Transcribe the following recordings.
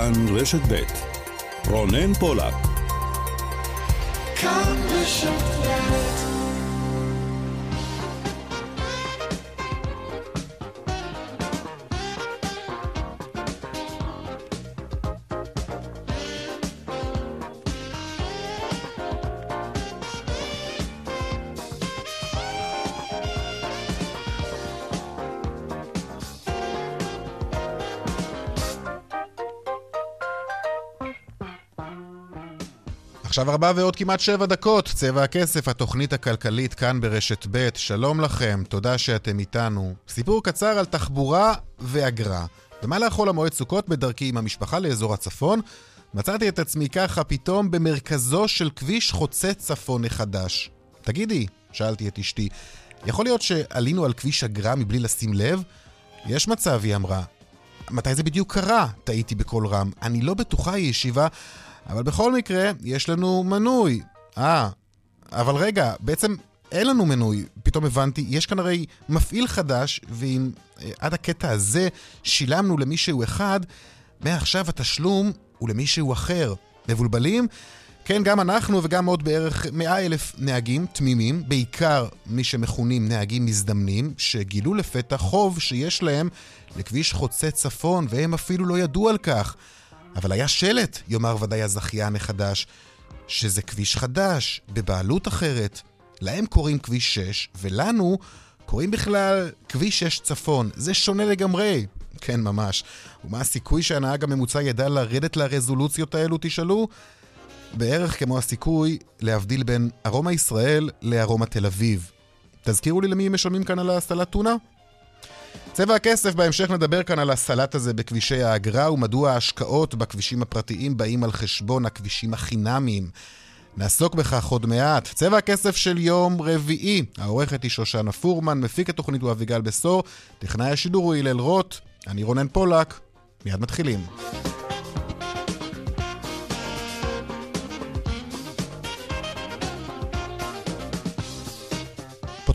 כאן רשת ב' רונן פולק. כאן רשת עכשיו ארבע ועוד כמעט שבע דקות, צבע הכסף, התוכנית הכלכלית כאן ברשת ב', שלום לכם, תודה שאתם איתנו. סיפור קצר על תחבורה ואגרה. במהלך חול המועד סוכות בדרכי עם המשפחה לאזור הצפון, מצאתי את עצמי ככה פתאום במרכזו של כביש חוצה צפון החדש. תגידי, שאלתי את אשתי, יכול להיות שעלינו על כביש אגרה מבלי לשים לב? יש מצב, היא אמרה. מתי זה בדיוק קרה? טעיתי בקול רם. אני לא בטוחה, היא השיבה. אבל בכל מקרה, יש לנו מנוי. אה, אבל רגע, בעצם אין לנו מנוי. פתאום הבנתי, יש כאן הרי מפעיל חדש, ואם אה, עד הקטע הזה שילמנו למישהו אחד, מעכשיו התשלום הוא למישהו אחר. מבולבלים? כן, גם אנחנו וגם עוד בערך 100 אלף נהגים תמימים, בעיקר מי שמכונים נהגים מזדמנים, שגילו לפתע חוב שיש להם לכביש חוצה צפון, והם אפילו לא ידעו על כך. אבל היה שלט, יאמר ודאי הזכיין החדש, שזה כביש חדש, בבעלות אחרת. להם קוראים כביש 6, ולנו קוראים בכלל כביש 6 צפון. זה שונה לגמרי. כן, ממש. ומה הסיכוי שהנהג הממוצע ידע לרדת לרזולוציות האלו, תשאלו? בערך כמו הסיכוי להבדיל בין ארומה ישראל לארומה תל אביב. תזכירו לי למי משלמים כאן על הסלט טונה? צבע הכסף, בהמשך נדבר כאן על הסלט הזה בכבישי האגרה ומדוע ההשקעות בכבישים הפרטיים באים על חשבון הכבישים החינמיים. נעסוק בכך עוד מעט. צבע הכסף של יום רביעי. העורכת היא שושנה פורמן, מפיק התוכנית הוא אביגל בשור, טכנאי השידור הוא הלל רוט, אני רונן פולק. מיד מתחילים.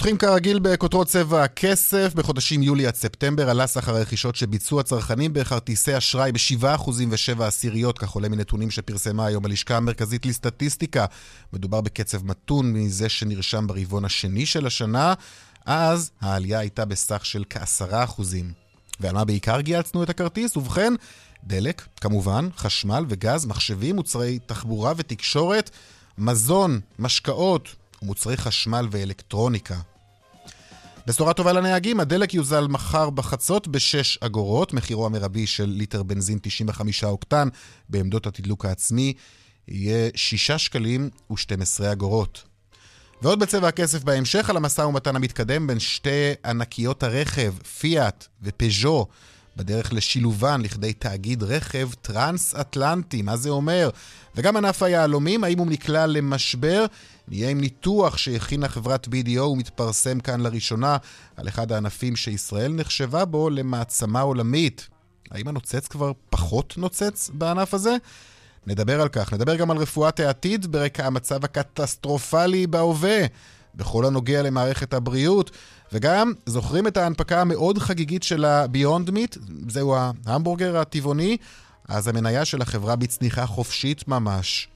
פותחים כרגיל בכותרות צבע הכסף. בחודשים יולי עד ספטמבר עלה סחר הרכישות שביצעו הצרכנים בכרטיסי אשראי ב-7% ו-7 עשיריות, כך עולה מנתונים שפרסמה היום הלשכה המרכזית לסטטיסטיקה. מדובר בקצב מתון מזה שנרשם ברבעון השני של השנה. אז העלייה הייתה בסך של כ-10%. ועל מה בעיקר גייצנו את הכרטיס? ובכן, דלק, כמובן, חשמל וגז, מחשבים, מוצרי תחבורה ותקשורת, מזון, משקאות, ומוצרי חשמל ואלקטרוניקה. בשורה טובה לנהגים, הדלק יוזל מחר בחצות ב-6 אגורות, מחירו המרבי של ליטר בנזין 95 אוקטן בעמדות התדלוק העצמי יהיה 6 שקלים ו-12 אגורות. ועוד בצבע הכסף בהמשך על המשא ומתן המתקדם בין שתי ענקיות הרכב, פיאט ופז'ו, בדרך לשילובן לכדי תאגיד רכב טרנס-אטלנטי. מה זה אומר? וגם ענף היהלומים, האם הוא נקלע למשבר? נהיה עם ניתוח שהכינה חברת BDO ומתפרסם כאן לראשונה על אחד הענפים שישראל נחשבה בו למעצמה עולמית. האם הנוצץ כבר פחות נוצץ בענף הזה? נדבר על כך. נדבר גם על רפואת העתיד ברקע המצב הקטסטרופלי בהווה, בכל הנוגע למערכת הבריאות. וגם זוכרים את ההנפקה המאוד חגיגית של ה-Beyond Meat, זהו ההמבורגר הטבעוני, אז המניה של החברה בצניחה חופשית ממש.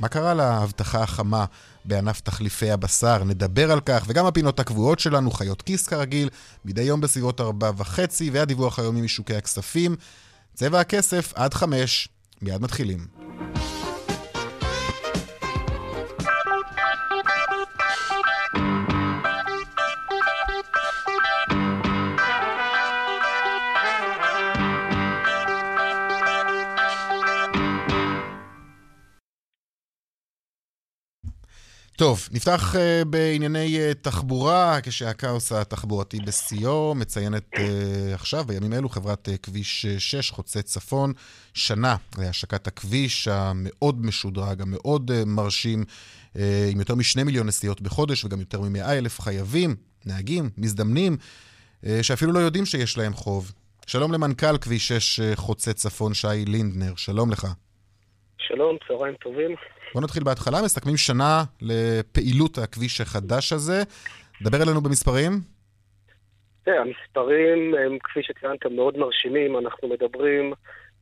מה קרה להבטחה החמה בענף תחליפי הבשר? נדבר על כך, וגם הפינות הקבועות שלנו, חיות כיס כרגיל, מדי יום בסביבות ארבע וחצי, והדיווח היומי משוקי הכספים. צבע הכסף עד חמש, מיד מתחילים. טוב, נפתח uh, בענייני uh, תחבורה, כשהכאוס התחבורתי בשיאו, מציינת uh, עכשיו, בימים אלו, חברת uh, כביש 6, חוצה צפון, שנה להשקת הכביש המאוד משודרג, המאוד uh, מרשים, uh, עם יותר משני מיליון נסיעות בחודש וגם יותר ממאה אלף חייבים, נהגים, מזדמנים, uh, שאפילו לא יודעים שיש להם חוב. שלום למנכ"ל כביש 6 uh, חוצה צפון, שי לינדנר, שלום לך. שלום, צהריים טובים. בוא נתחיל בהתחלה, מסתכמים שנה לפעילות הכביש החדש הזה. דבר אלינו במספרים. תראה, המספרים הם, כפי שציינת, מאוד מרשימים. אנחנו מדברים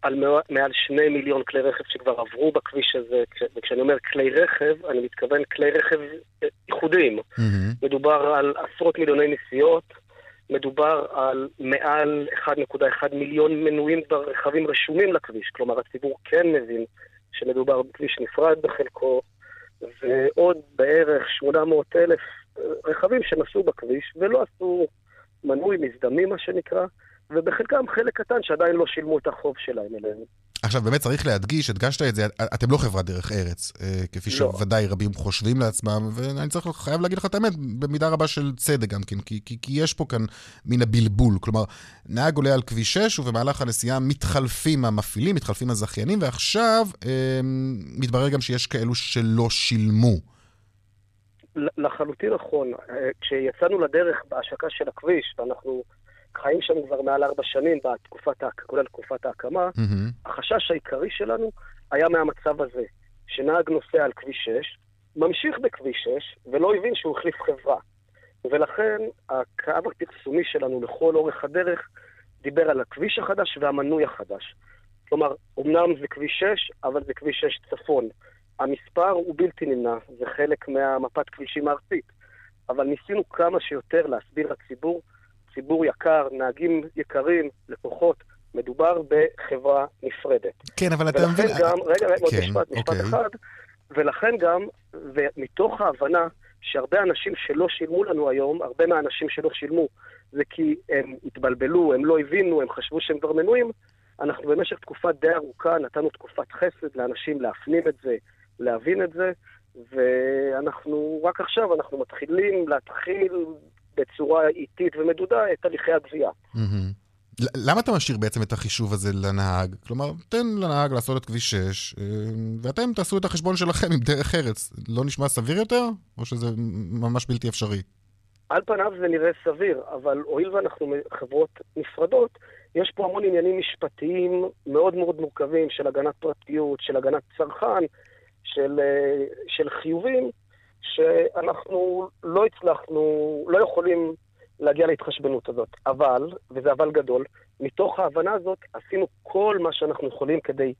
על מעל שני מיליון כלי רכב שכבר עברו בכביש הזה, וכשאני אומר כלי רכב, אני מתכוון כלי רכב ייחודיים. Mm-hmm. מדובר על עשרות מיליוני נסיעות, מדובר על מעל 1.1 מיליון מנויים ברכבים רשומים לכביש, כלומר הציבור כן מבין שמדובר בכביש נפרד בחלקו, ועוד בערך 800 אלף רכבים שנסעו בכביש ולא עשו מנוי מזדמי, מה שנקרא, ובחלקם חלק קטן שעדיין לא שילמו את החוב שלהם אלינו. עכשיו, באמת צריך להדגיש, הדגשת את זה, אתם לא חברת דרך ארץ, אה, כפי לא. שוודאי רבים חושבים לעצמם, ואני צריך, חייב להגיד לך את האמת, במידה רבה של צדק גם כן, כי, כי, כי יש פה כאן מן הבלבול. כלומר, נהג עולה על כביש 6, ובמהלך הנסיעה מתחלפים המפעילים, מתחלפים הזכיינים, ועכשיו אה, מתברר גם שיש כאלו שלא שילמו. לחלוטין נכון. אה, כשיצאנו לדרך בהשקה של הכביש, ואנחנו... חיים שם כבר מעל ארבע שנים, בתקופת, כולל תקופת ההקמה, mm-hmm. החשש העיקרי שלנו היה מהמצב הזה, שנהג נוסע על כביש 6, ממשיך בכביש 6, ולא הבין שהוא החליף חברה. ולכן הקו הפרסומי שלנו לכל אורך הדרך דיבר על הכביש החדש והמנוי החדש. כלומר, אמנם זה כביש 6, אבל זה כביש 6 צפון. המספר הוא בלתי נמנע, זה חלק מהמפת כבישים הארצית. אבל ניסינו כמה שיותר להסביר לציבור ציבור יקר, נהגים יקרים, לקוחות, מדובר בחברה נפרדת. כן, אבל אתה מבין... גם, רגע, רגע, עוד כן, משפט, משפט אוקיי. אחד, ולכן גם, ומתוך ההבנה שהרבה אנשים שלא שילמו לנו היום, הרבה מהאנשים שלא שילמו, זה כי הם התבלבלו, הם לא הבינו, הם חשבו שהם כבר מנויים, אנחנו במשך תקופה די ארוכה נתנו תקופת חסד לאנשים להפנים את זה, להבין את זה, ואנחנו, רק עכשיו אנחנו מתחילים להתחיל בצורה איטית ומדודה את הליכי הגבייה. למה אתה משאיר בעצם את החישוב הזה לנהג? כלומר, תן לנהג לעשות את כביש 6, אה, ואתם תעשו את החשבון שלכם עם דרך ארץ. לא נשמע סביר יותר, או שזה ממש בלתי אפשרי? על פניו זה נראה סביר, אבל הואיל ואנחנו חברות נפרדות, יש פה המון עניינים משפטיים מאוד מאוד מורכבים של הגנת פרטיות, של הגנת צרכן, של, אה, של חיובים, שאנחנו לא הצלחנו, לא יכולים להגיע להתחשבנות הזאת. אבל, וזה אבל גדול, מתוך ההבנה הזאת עשינו כל מה שאנחנו יכולים כדי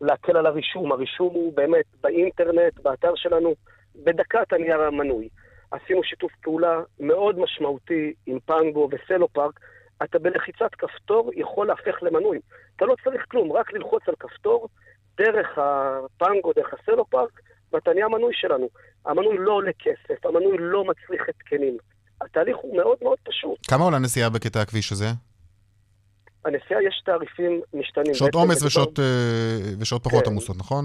להקל על הרישום. הרישום הוא באמת באינטרנט, באתר שלנו, בדקת הנייר המנוי. עשינו שיתוף פעולה מאוד משמעותי עם פנגו וסלו פארק. אתה בלחיצת כפתור יכול להפך למנוי. אתה לא צריך כלום, רק ללחוץ על כפתור דרך הפנגו, דרך הסלו פארק, ואתה נהיה מנוי שלנו. המנוי לא עולה כסף, המנוי לא מצריך התקנים. התהליך הוא מאוד מאוד פשוט. כמה עולה נסיעה בקטע הכביש הזה? הנסיעה יש תעריפים משתנים. שעות עומס ושעות, uh, ושעות פחות כן. עמוסות, נכון?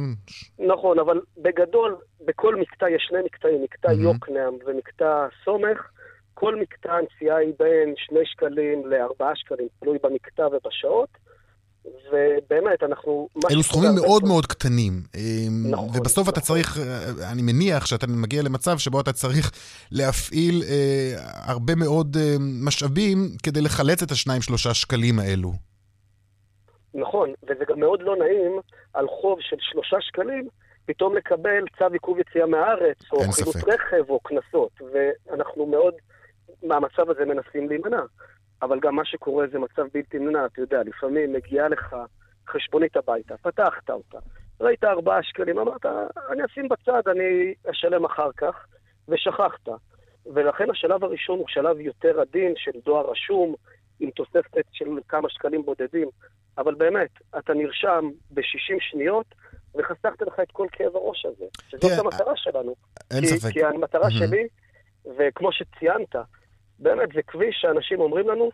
נכון, אבל בגדול, בכל מקטע יש שני מקטעים, מקטע mm-hmm. יוקנעם ומקטע סומך. כל מקטע הנסיעה היא בין שני שקלים לארבעה שקלים, תלוי במקטע ובשעות. ובאמת, אנחנו... אלו סכומים מאוד מאוד קטנים. נכון. ובסוף נכון. אתה צריך, אה, אני מניח שאתה מגיע למצב שבו אתה צריך להפעיל אה, הרבה מאוד אה, משאבים כדי לחלץ את השניים שלושה שקלים האלו. נכון, וזה גם מאוד לא נעים על חוב של שלושה שקלים, פתאום לקבל צו עיכוב יציאה מהארץ, או חילוט רכב, או קנסות, ואנחנו מאוד מהמצב הזה מנסים להימנע. אבל גם מה שקורה זה מצב בלתי נמנע, אתה יודע, לפעמים מגיעה לך חשבונית הביתה, פתחת אותה, ראית ארבעה שקלים, אמרת, אני אשים בצד, אני אשלם אחר כך, ושכחת. ולכן השלב הראשון הוא שלב יותר עדין של דואר רשום, עם תוספת של כמה שקלים בודדים. אבל באמת, אתה נרשם ב-60 שניות, וחסכת לך את כל כאב הראש הזה. שזאת המטרה שלנו. אין כי, ספק. כי המטרה שלי, וכמו שציינת, באמת, זה כביש שאנשים אומרים לנו,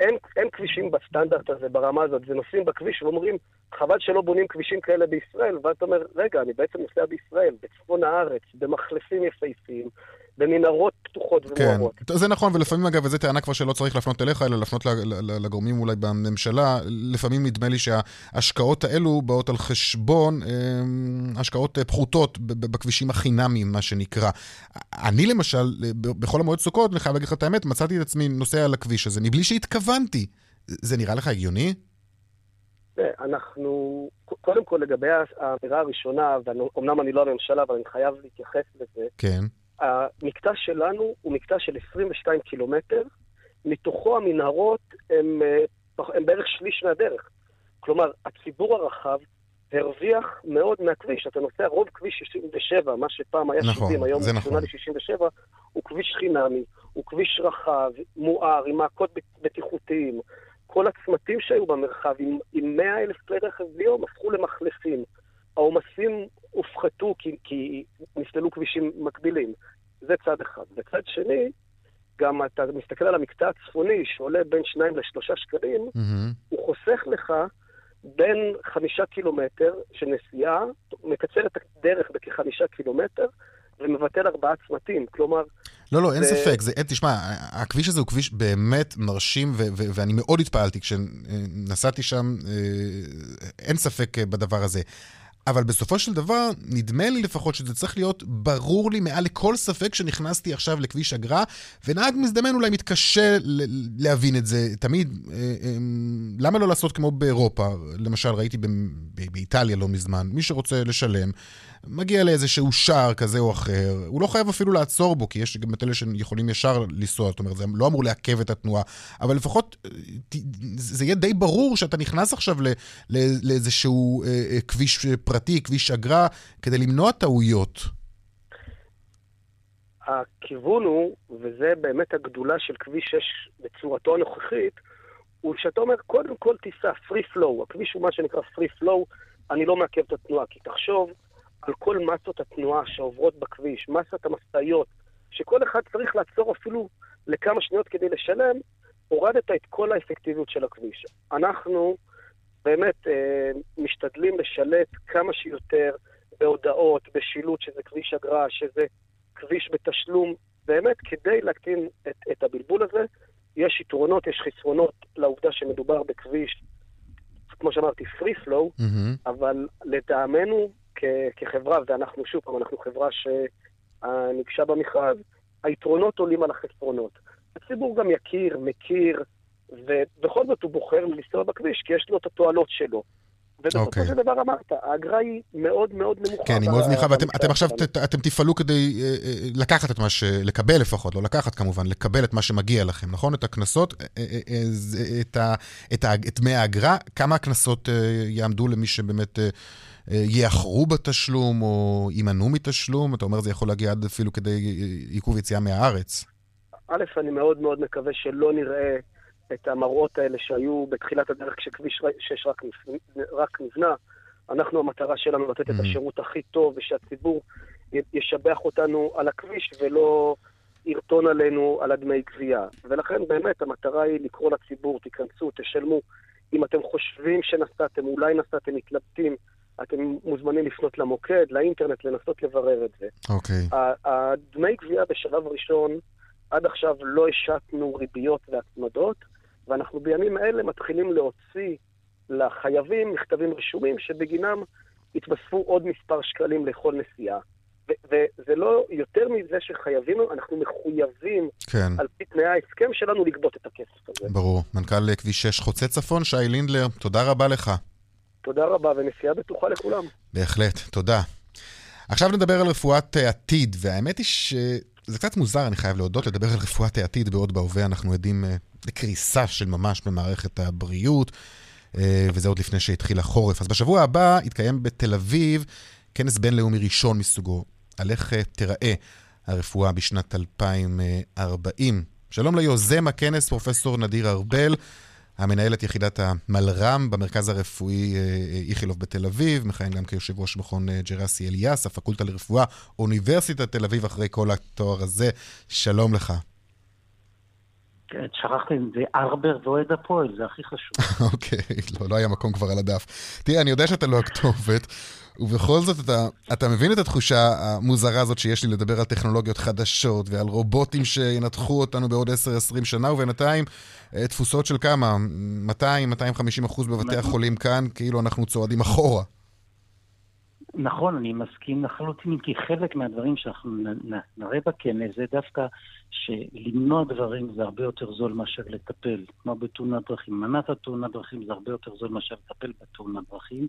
אין, אין כבישים בסטנדרט הזה, ברמה הזאת. זה נוסעים בכביש ואומרים, חבל שלא בונים כבישים כאלה בישראל, ואתה אומר, רגע, אני בעצם נוסע בישראל, בצפון הארץ, במחלפים יפהפיים, במנהרות פתוחות ומוארות. כן, זה נכון, ולפעמים אגב, וזו טענה כבר שלא צריך להפנות אליך, אלא להפנות לגורמים אולי בממשלה, לפעמים נדמה לי שההשקעות האלו באות על חשבון אמ, השקעות פחותות בכבישים החינמיים, מה שנקרא. אני למשל, בכל המועד סוכות, אני חייב להגיד לך את האמת, מצאתי את עצמי נוסע על הכביש הזה, מבלי שהתכוונתי. זה נראה לך הגיוני? אנחנו, קודם כל לגבי האמירה הראשונה, ואומנם אני לא הממשלה, אבל אני חייב להתייחס לזה. כן. המקטע שלנו הוא מקטע של 22 קילומטר, מתוכו המנהרות הם, אה, הם בערך שליש מהדרך. כלומר, הציבור הרחב הרוויח מאוד מהכביש. אתה נוסע רוב כביש 67, מה שפעם היה נכון, 70, היום נכון. ל 67, הוא כביש חינמי, הוא כביש רחב, מואר, עם מעקות בטיחותיים. כל הצמתים שהיו במרחב, עם, עם 100 אלף כלי רכב ביום, הפכו למחלפים. העומסים הופחתו כי, כי נסללו כבישים מקבילים. זה צד אחד. וצד שני, גם אתה מסתכל על המקטע הצפוני, שעולה בין 2 ל-3 שקלים, mm-hmm. הוא חוסך לך בין חמישה קילומטר של נסיעה, מקצר את הדרך בכחמישה קילומטר, ומבטל ארבעה צמתים. כלומר... לא, לא, אין זה... ספק. זה, תשמע, הכביש הזה הוא כביש באמת מרשים, ו- ו- ואני מאוד התפעלתי כשנסעתי שם, אה, אין ספק בדבר הזה. אבל בסופו של דבר, נדמה לי לפחות שזה צריך להיות ברור לי מעל לכל ספק שנכנסתי עכשיו לכביש אגרה, ונהג מזדמן אולי מתקשה להבין את זה תמיד. אה, אה, למה לא לעשות כמו באירופה? למשל, ראיתי באיטליה לא מזמן, מי שרוצה לשלם, מגיע לאיזשהו שער כזה או אחר, הוא לא חייב אפילו לעצור בו, כי יש גם את אלה שיכולים ישר לנסוע, זאת אומרת, זה לא אמור לעכב את התנועה, אבל לפחות זה יהיה די ברור שאתה נכנס עכשיו לאיזשהו אה, אה, כביש פרטי, כביש אגרה, כדי למנוע טעויות. הכיוון הוא, וזה באמת הגדולה של כביש 6 בצורתו הנוכחית, הוא שאתה אומר, קודם כל תיסע free flow, הכביש הוא מה שנקרא free flow, אני לא מעכב את התנועה, כי תחשוב, על כל מסות התנועה שעוברות בכביש, מסת המשאיות, שכל אחד צריך לעצור אפילו לכמה שניות כדי לשלם, הורדת את כל האפקטיביות של הכביש. אנחנו באמת אה, משתדלים לשלט כמה שיותר בהודעות, בשילוט שזה כביש אגרה, שזה כביש בתשלום, באמת כדי להקטין את, את הבלבול הזה. יש יתרונות, יש חסרונות לעובדה שמדובר בכביש, כמו שאמרתי, free flow, mm-hmm. אבל לטעמנו כחברה, ואנחנו, שוב פעם, אנחנו חברה שניגשה במכרז, היתרונות עולים על החסרונות. הציבור גם יכיר, מכיר, ובכל זאת הוא בוחר לנסוע בכביש, כי יש לו את התועלות שלו. ובסופו okay. של דבר אמרת, האגרה היא מאוד מאוד נמוכה. כן, היא מאוד זניחה, ואתם עכשיו ת, אתם תפעלו כדי אה, אה, לקחת את מה ש... לקבל לפחות, לא לקחת כמובן, לקבל את מה שמגיע לכם, נכון? את הקנסות, אה, את, ה, את, ה, את דמי האגרה, כמה הקנסות יעמדו למי שבאמת יאחרו בתשלום או יימנעו מתשלום? אתה אומר זה יכול להגיע עד אפילו כדי עיכוב יציאה מהארץ. א', אני מאוד מאוד מקווה שלא נראה את המראות האלה שהיו בתחילת הדרך כשכביש 6 רק, רק נבנה. אנחנו, המטרה שלנו לתת mm-hmm. את השירות הכי טוב ושהציבור ישבח אותנו על הכביש ולא ירטון עלינו על הדמי גבייה. ולכן באמת המטרה היא לקרוא לציבור, תיכנסו, תשלמו. אם אתם חושבים שנסעתם, אולי נסעתם, מתלבטים, אתם מוזמנים לפנות למוקד, לאינטרנט, לנסות לברר את זה. אוקיי. Okay. הדמי גבייה בשלב ראשון, עד עכשיו לא השתנו ריביות והצמדות, ואנחנו בימים אלה מתחילים להוציא לחייבים מכתבים רשומים שבגינם יתווספו עוד מספר שקלים לכל נסיעה. וזה לא יותר מזה שחייבים, אנחנו מחויבים, כן. על פי תנאי ההסכם שלנו, לגבות את הכסף הזה. ברור. מנכ"ל כביש 6 חוצה צפון, שי לינדלר, תודה רבה לך. תודה רבה, ונסיעה בטוחה לכולם. בהחלט, תודה. עכשיו נדבר על רפואת העתיד, והאמת היא שזה קצת מוזר, אני חייב להודות, לדבר על רפואת העתיד בעוד בהווה אנחנו עדים אה, לקריסה של ממש במערכת הבריאות, אה, וזה עוד לפני שהתחיל החורף. אז בשבוע הבא יתקיים בתל אביב כנס בינלאומי ראשון מסוגו, על איך אה, תיראה הרפואה בשנת 2040. שלום ליוזם הכנס, פרופסור נדיר ארבל. המנהלת יחידת המלר"ם במרכז הרפואי אה, אה, איכילוב בתל אביב, מכהן גם כיושב ראש מכון אה, ג'רסי אליאס, הפקולטה לרפואה, אוניברסיטת תל אביב, אחרי כל התואר הזה. שלום לך. כן, שכחתי את זה, ארבר ואוהד הפועל, זה הכי חשוב. אוקיי, לא, לא היה מקום כבר על הדף. תראה, אני יודע שאתה לא הכתובת, ובכל זאת אתה, אתה מבין את התחושה המוזרה הזאת שיש לי לדבר על טכנולוגיות חדשות ועל רובוטים שינתחו אותנו בעוד 10-20 שנה, ובינתיים אה, תפוסות של כמה? 200-250 אחוז בבתי. החולים כאן, כאילו אנחנו צועדים אחורה. נכון, אני מסכים לחלוטין, כי חלק מהדברים שאנחנו נראה בכנס זה דווקא שלמנוע דברים זה הרבה יותר זול מאשר לטפל. כמו בתאונת דרכים, מנת התאונת דרכים זה הרבה יותר זול מאשר לטפל בתאונת דרכים.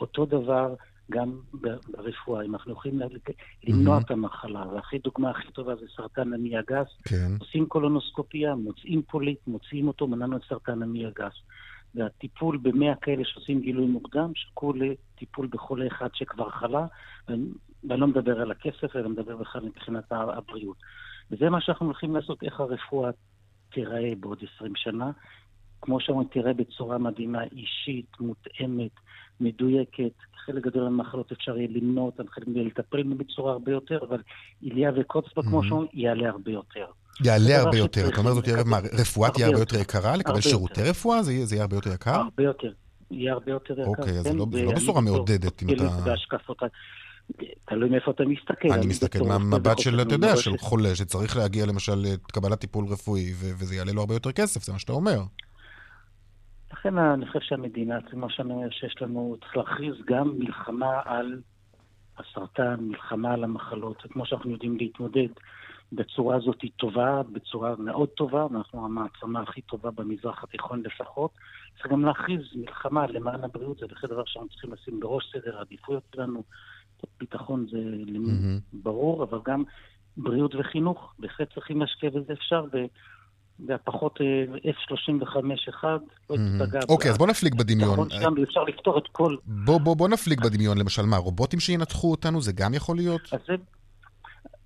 אותו דבר גם ברפואה, אם אנחנו יכולים למנוע mm-hmm. את המחלה, והכי דוגמה הכי טובה זה סרטן המי הגס, כן. עושים קולונוסקופיה, מוצאים פוליט, מוציאים אותו, מנענו את סרטן המי הגס. והטיפול במאה כאלה שעושים גילוי מוקדם, שקול לטיפול בחולה אחד שכבר חלה, ואני לא מדבר על הכסף, אלא מדבר בכלל מבחינת הבריאות. וזה מה שאנחנו הולכים לעשות, איך הרפואה תיראה בעוד 20 שנה. כמו שאומרים, תראה בצורה מדהימה, אישית, מותאמת, מדויקת. חלק גדול מהמחלות אפשר יהיה למנוע אותן, חלק יהיה לטפל בצורה הרבה יותר, אבל איליה וקוצבה, כמו שאומרים, יעלה הרבה יותר. יעלה הרבה יותר. אתה אומר זאת, מה, רפואה תהיה הרבה יותר יקרה? לקבל שירותי רפואה זה יהיה הרבה יותר יקר? הרבה יותר. יהיה הרבה יותר יקר. אוקיי, אז זה לא, לא בשורה מעודדת אם אתה... תלוי מאיפה אתה מסתכל. אני מסתכל מהמבט של, אתה יודע, של חולה שצריך להגיע למשל לקבלת טיפול רפואי, וזה יעלה לו הרבה יותר כסף, זה מה שאתה אומר. לכן אני חושב שהמדינה, כמו שאני אומר, שיש לנו, צריך להכריז גם מלחמה על הסרטן, מלחמה על המחלות, וכמו שאנחנו יודעים להתמודד בצורה הזאת היא טובה, בצורה מאוד טובה, אנחנו המעצמה הכי טובה במזרח התיכון לפחות. צריך גם להכריז מלחמה למען הבריאות, זה בהחלט דבר שאנחנו צריכים לשים בראש סדר העדיפויות שלנו. ביטחון זה mm-hmm. ברור, אבל גם בריאות וחינוך, בהחלט צריכים להשקיע בזה אפשר, והפחות אה, F-35-1 לא תפגע. אוקיי, אז בוא נפליג בדמיון. שם אפשר לפתור את כל... בוא נפליג בדמיון, למשל, מה, רובוטים שינתחו אותנו, זה גם יכול להיות? אז זה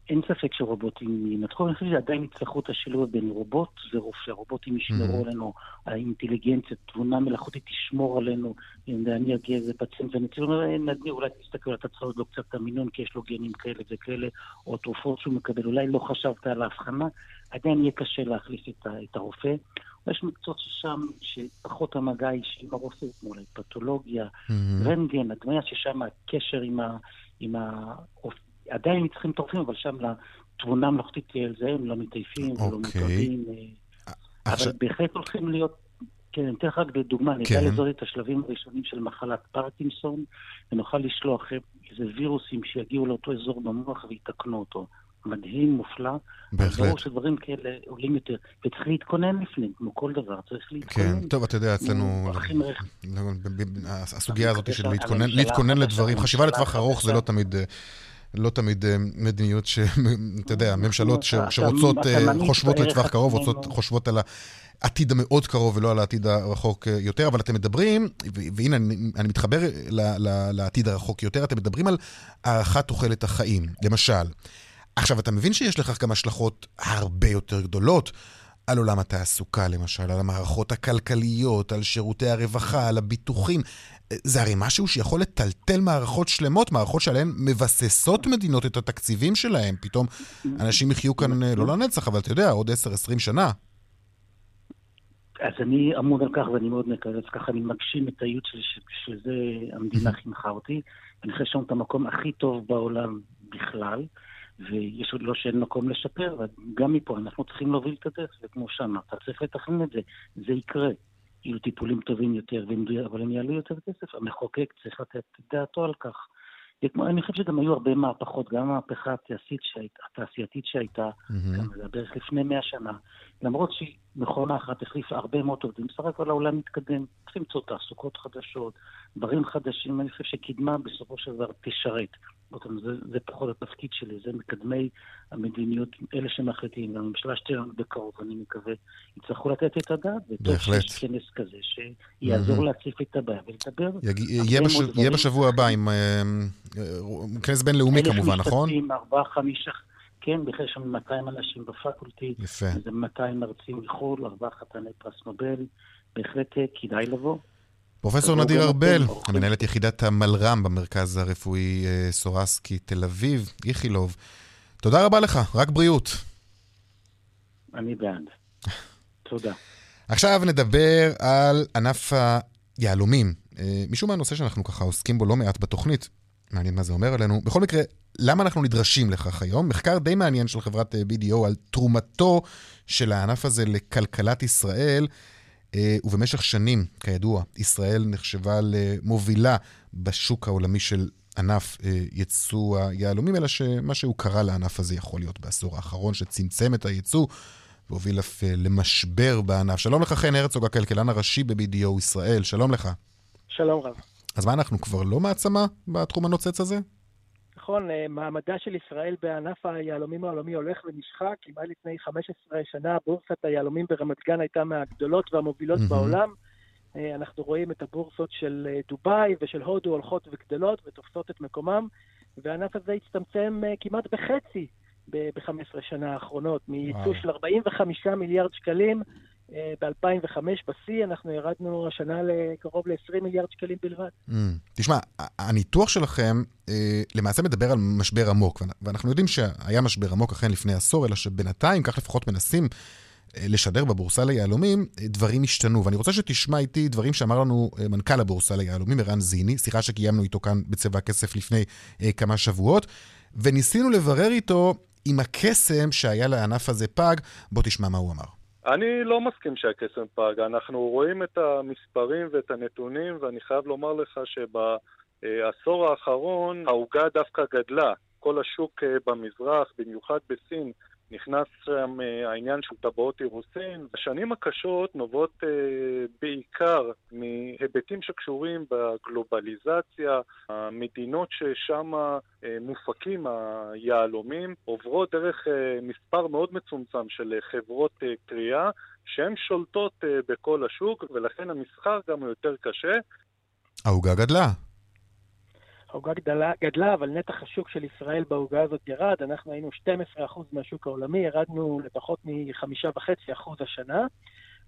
אין ספק שרובוטים ינתחו, אני חושב שעדיין יצטרכו את השילוב בין רובוט ורופא. רובוטים ישמרו mm-hmm. עלינו, האינטליגנציה, תבונה מלאכותית תשמור עלינו. אם אני אגיע איזה פציינט אומר, נדמי, אולי תסתכל, צריך עוד לו קצת את המינון, כי יש לו גנים כאלה וכאלה, או תרופות שהוא מקבל, אולי לא חשבת על ההבחנה, עדיין יהיה קשה להחליף את, את הרופא. יש מקצועות ששם, שפחות המגע האישי עם הרופא, כמו פתולוגיה, mm-hmm. רנטגן, הדמיה ששם הקשר עם, ה, עם הרופא. עדיין צריכים טורפים, אבל שם לתבונה מלאכותית תהיה על זה, הם לא מתעייפים ולא אוקיי. מוטרדים. אה, אבל בהחלט הולכים להיות, כן, אני אתן לך רק דוגמה, אני כן. לזהות את השלבים הראשונים של מחלת פרקינסון, ונוכל לשלוח איזה וירוסים שיגיעו לאותו אזור במוח ויתקנו אותו. מדהים, מופלא. בהחלט. ברור שדברים כאלה עולים יותר, וצריך להתכונן לפני, כמו כל דבר, צריך להתכונן. כן, טוב, אתה יודע, אצלנו... הסוגיה הזאת של להתכונן לדברים, חשיבה לטווח ארוך זה לא תמיד... לא תמיד אה, מדיניות ש... אתה יודע, ממשלות שרוצות, אה, חושבות לטווח קרוב, רוצות, חושבות על העתיד המאוד קרוב ולא על העתיד הרחוק אה, יותר, אבל אתם מדברים, והנה, אני, אני מתחבר לעתיד הרחוק יותר, אתם מדברים על הארכת תוחלת החיים, למשל. עכשיו, אתה מבין שיש לכך גם השלכות הרבה יותר גדולות על עולם התעסוקה, למשל, על המערכות הכלכליות, על שירותי הרווחה, על הביטוחים. זה הרי משהו שיכול לטלטל מערכות שלמות, מערכות שעליהן מבססות מדינות את התקציבים שלהן. פתאום אנשים יחיו כאן אה, לא לנצח, אבל אתה יודע, עוד 10-20 שנה. אז אני אמון על כך ואני מאוד מקווה, אז ככה אני מגשים את הייעוץ שלי, שבשביל זה המדינה חינכה אותי. אני חושב שם את המקום הכי טוב בעולם בכלל, ויש עוד לא שאין מקום לשפר, וגם מפה אנחנו צריכים להוביל את הדרך, וכמו שאמרת, צריך לתכנן את זה, זה יקרה. יהיו טיפולים טובים יותר, אבל הם יעלו יותר כסף. המחוקק צריך לתת דעתו על כך. אני חושב שגם היו הרבה מהפכות, גם המהפכה התעשייתית שהייתה, התעשייתית שהייתה, mm-hmm. גם בערך לפני מאה שנה, למרות שהיא מכונה אחת החליפה הרבה מאוד עובדים, בסך הכל העולם מתקדם, צריך למצוא תעסוקות חדשות, דברים חדשים, אני חושב שקדמה בסופו של דבר תשרת. זה, זה פחות התפקיד שלי, זה מקדמי המדיניות, אלה שמחליטים, והממשלה שתהיה בקרוב, אני מקווה, יצטרכו לתת את הדעת, וטוב שיש כנס כזה שיעזור mm-hmm. להציף את הבעיה ולדבר. יג... יהיה, בש... יהיה בשבוע הבא עם אה, כנס בינלאומי כמובן, נכון? אלף משתתפים, ארבעה, חמישה, כן, בכלל יש שם 200 אנשים בפקולטי. יפה. זה 200 מרצים מחו"ל, ארבעה חתני פרס נובל, בהחלט אה, כדאי לבוא. פרופסור נדיר ארבל, המנהלת יחידת המלר"ם במרכז הרפואי אה, סורסקי תל אביב, איכילוב. תודה רבה לך, רק בריאות. אני בעד. תודה. עכשיו נדבר על ענף היהלומים. אה, משום מה הנושא שאנחנו ככה עוסקים בו לא מעט בתוכנית, מעניין מה זה אומר עלינו. בכל מקרה, למה אנחנו נדרשים לכך היום? מחקר די מעניין של חברת אה, BDO על תרומתו של הענף הזה לכלכלת ישראל. אה, ובמשך שנים, כידוע, ישראל נחשבה למובילה בשוק העולמי של ענף אה, יצוא היהלומים, אלא שמה שהוא קרה לענף הזה יכול להיות בעשור האחרון, שצמצם את היצוא והוביל אף אה, למשבר בענף. שלום לך, חן הרצוג, הכלכלן הראשי ב-BDO ישראל, שלום לך. שלום רב. אז מה, אנחנו כבר לא מעצמה בתחום הנוצץ הזה? נכון, אה, מעמדה של ישראל בענף היהלומים העולמי הולך ונשחק. אם לפני 15 שנה בורסת היהלומים ברמת גן הייתה מהגדולות והמובילות mm-hmm. בעולם, אנחנו רואים את הבורסות של דובאי ושל הודו הולכות וגדלות ותופסות את מקומם, והענף הזה הצטמצם כמעט בחצי ב-15 שנה האחרונות, מייצוא של 45 מיליארד שקלים אה, ב-2005 בשיא, אנחנו ירדנו השנה לקרוב ל-20 מיליארד שקלים בלבד. Mm, תשמע, הניתוח שלכם אה, למעשה מדבר על משבר עמוק, ואנחנו יודעים שהיה משבר עמוק אכן לפני עשור, אלא שבינתיים, כך לפחות מנסים אה, לשדר בבורסה ליהלומים, דברים השתנו. ואני רוצה שתשמע איתי דברים שאמר לנו מנכ"ל הבורסה ליהלומים, ערן זיני, שיחה שקיימנו איתו כאן בצבע הכסף לפני כמה שבועות, וניסינו לברר איתו אם הקסם שהיה לענף הזה פג, בוא תשמע מה הוא אמר. אני לא מסכים שהקסם פג. אנחנו רואים את המספרים ואת הנתונים, ואני חייב לומר לך שבעשור האחרון העוגה דווקא גדלה. כל השוק אה, במזרח, במיוחד בסין, נכנס שם אה, העניין של טבעות אירוסין. השנים הקשות נובעות אה, בעיקר מהיבטים שקשורים בגלובליזציה. המדינות ששם אה, מופקים היהלומים עוברות דרך מספר מאוד מצומצם של חברות קריאה שהן שולטות בכל השוק, ולכן המסחר גם הוא יותר קשה. העוגה גדלה. העוגה גדלה, גדלה, אבל נתח השוק של ישראל בעוגה הזאת ירד. אנחנו היינו 12% מהשוק העולמי, ירדנו לפחות מ-5.5% השנה.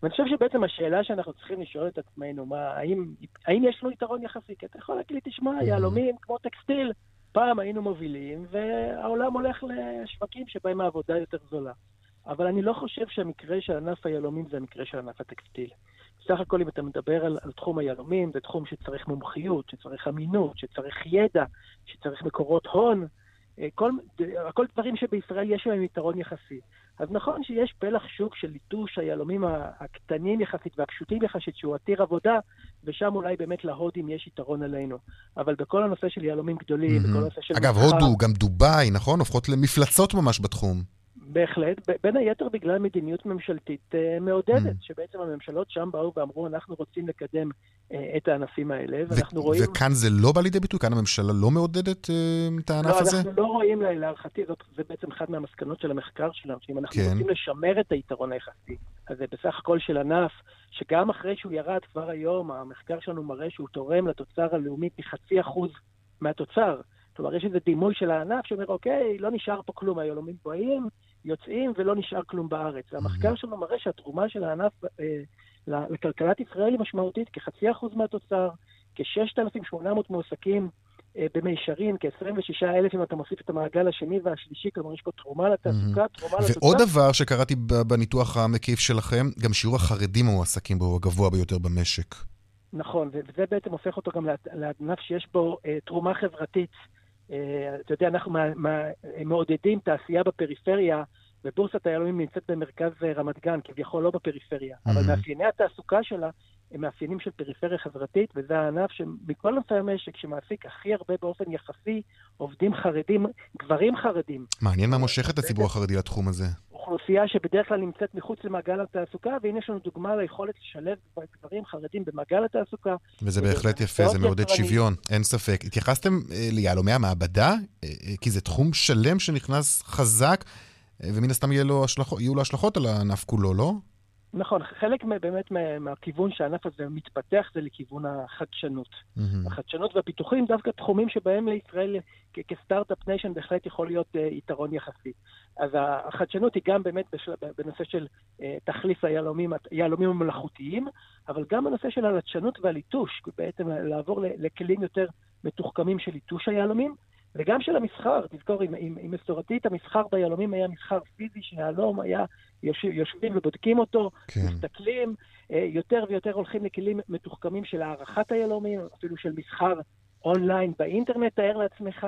ואני חושב שבעצם השאלה שאנחנו צריכים לשאול את עצמנו, מה, האם, האם יש לנו יתרון יחסי? כי אתה יכול להגיד לי, תשמע, mm-hmm. יהלומים כמו טקסטיל, פעם היינו מובילים, והעולם הולך לשווקים שבהם העבודה יותר זולה. אבל אני לא חושב שהמקרה של ענף היהלומים זה המקרה של ענף הטקסטיל. בסך הכל אם אתה מדבר על, על תחום היהלומים, זה תחום שצריך מומחיות, שצריך אמינות, שצריך ידע, שצריך מקורות הון, אה, כל, הכל דברים שבישראל יש להם יתרון יחסי. אז נכון שיש פלח שוק של ליטוש היהלומים הקטנים יחסית והפשוטים יחסית, שהוא עתיר עבודה, ושם אולי באמת להודים יש יתרון עלינו. אבל בכל הנושא של יהלומים גדולים, mm-hmm. בכל הנושא של... אגב, מחר... הודו, גם דובאי, נכון? הופכות למפלצות ממש בתחום. בהחלט, בין היתר בגלל מדיניות ממשלתית uh, מעודדת, mm. שבעצם הממשלות שם באו ואמרו, אנחנו רוצים לקדם uh, את הענפים האלה, ואנחנו רואים... וכאן זה לא בא לידי ביטוי? כאן הממשלה לא מעודדת uh, את הענף לא, הזה? לא, אנחנו לא רואים, להערכתי, זה בעצם אחת מהמסקנות של המחקר שלנו, שאם אנחנו כן. רוצים לשמר את היתרון היחסי, אז זה בסך הכל של ענף, שגם אחרי שהוא ירד כבר היום, המחקר שלנו מראה שהוא תורם לתוצר הלאומי מחצי אחוז מהתוצר. כלומר, יש איזה דימוי של הענף שאומר, אוקיי, לא נשאר פה כלום, היהלומים גבוהים, יוצאים ולא נשאר כלום בארץ. המחקר שלנו מראה שהתרומה של הענף אה, לכלכלת ישראל היא משמעותית, כחצי אחוז מהתוצר, כ-6,800 מועסקים אה, במישרין, כ-26,000 אם אתה מוסיף את המעגל השני והשלישי, כלומר יש פה תרומה לתעסוקה, תרומה לתוצר. ועוד דבר שקראתי בניתוח המקיף שלכם, גם שיעור החרדים המועסקים בו הוא הגבוה ביותר במשק. נכון, וזה בעצם הופך אותו גם לענף שיש בו אה, תרומה חברתית. אה, אתה יודע, אנחנו מעודדים תעשייה בפריפריה, ובורסת היהלומים נמצאת במרכז אה, רמת גן, כביכול לא בפריפריה, mm-hmm. אבל מאפייני התעסוקה שלה הם מאפיינים של פריפריה חברתית, וזה הענף שמכל ענפי המשק שמעסיק הכי הרבה באופן יחסי עובדים חרדים, גברים חרדים. מעניין מה מושך את הציבור החרדי לתחום הזה. אוכלוסייה שבדרך כלל נמצאת מחוץ למעגל התעסוקה, והנה יש לנו דוגמה ליכולת לשלב גברים חרדים במעגל התעסוקה. וזה בהחלט יפה, זה מעודד שוויון, אין ספק. התייחסתם אה, ליהלומי המעבדה? אה, אה, כי זה תחום שלם שנכנס חזק, ומן הסתם יהיו לו השלכות על הענף כולו, לא? נכון, חלק באמת מהכיוון שהענף הזה מתפתח זה לכיוון החדשנות. Mm-hmm. החדשנות והפיתוחים, דווקא תחומים שבהם לישראל כ start-up nation בהחלט יכול להיות אה, יתרון יחסי. אז החדשנות היא גם באמת בשל, בנושא של uh, תחליף היהלומים המלאכותיים, אבל גם בנושא של הלטשנות והליטוש, בעצם לעבור לכלים יותר מתוחכמים של ליטוש היהלומים. וגם של המסחר, תזכור, אם, אם, אם מסורתית המסחר ביהלומים היה מסחר פיזי, שהיהלום היה, יוש, יושבים ובודקים אותו, כן. מסתכלים, אה, יותר ויותר הולכים לכלים מתוחכמים של הערכת היהלומים, אפילו של מסחר אונליין באינטרנט, תאר לעצמך.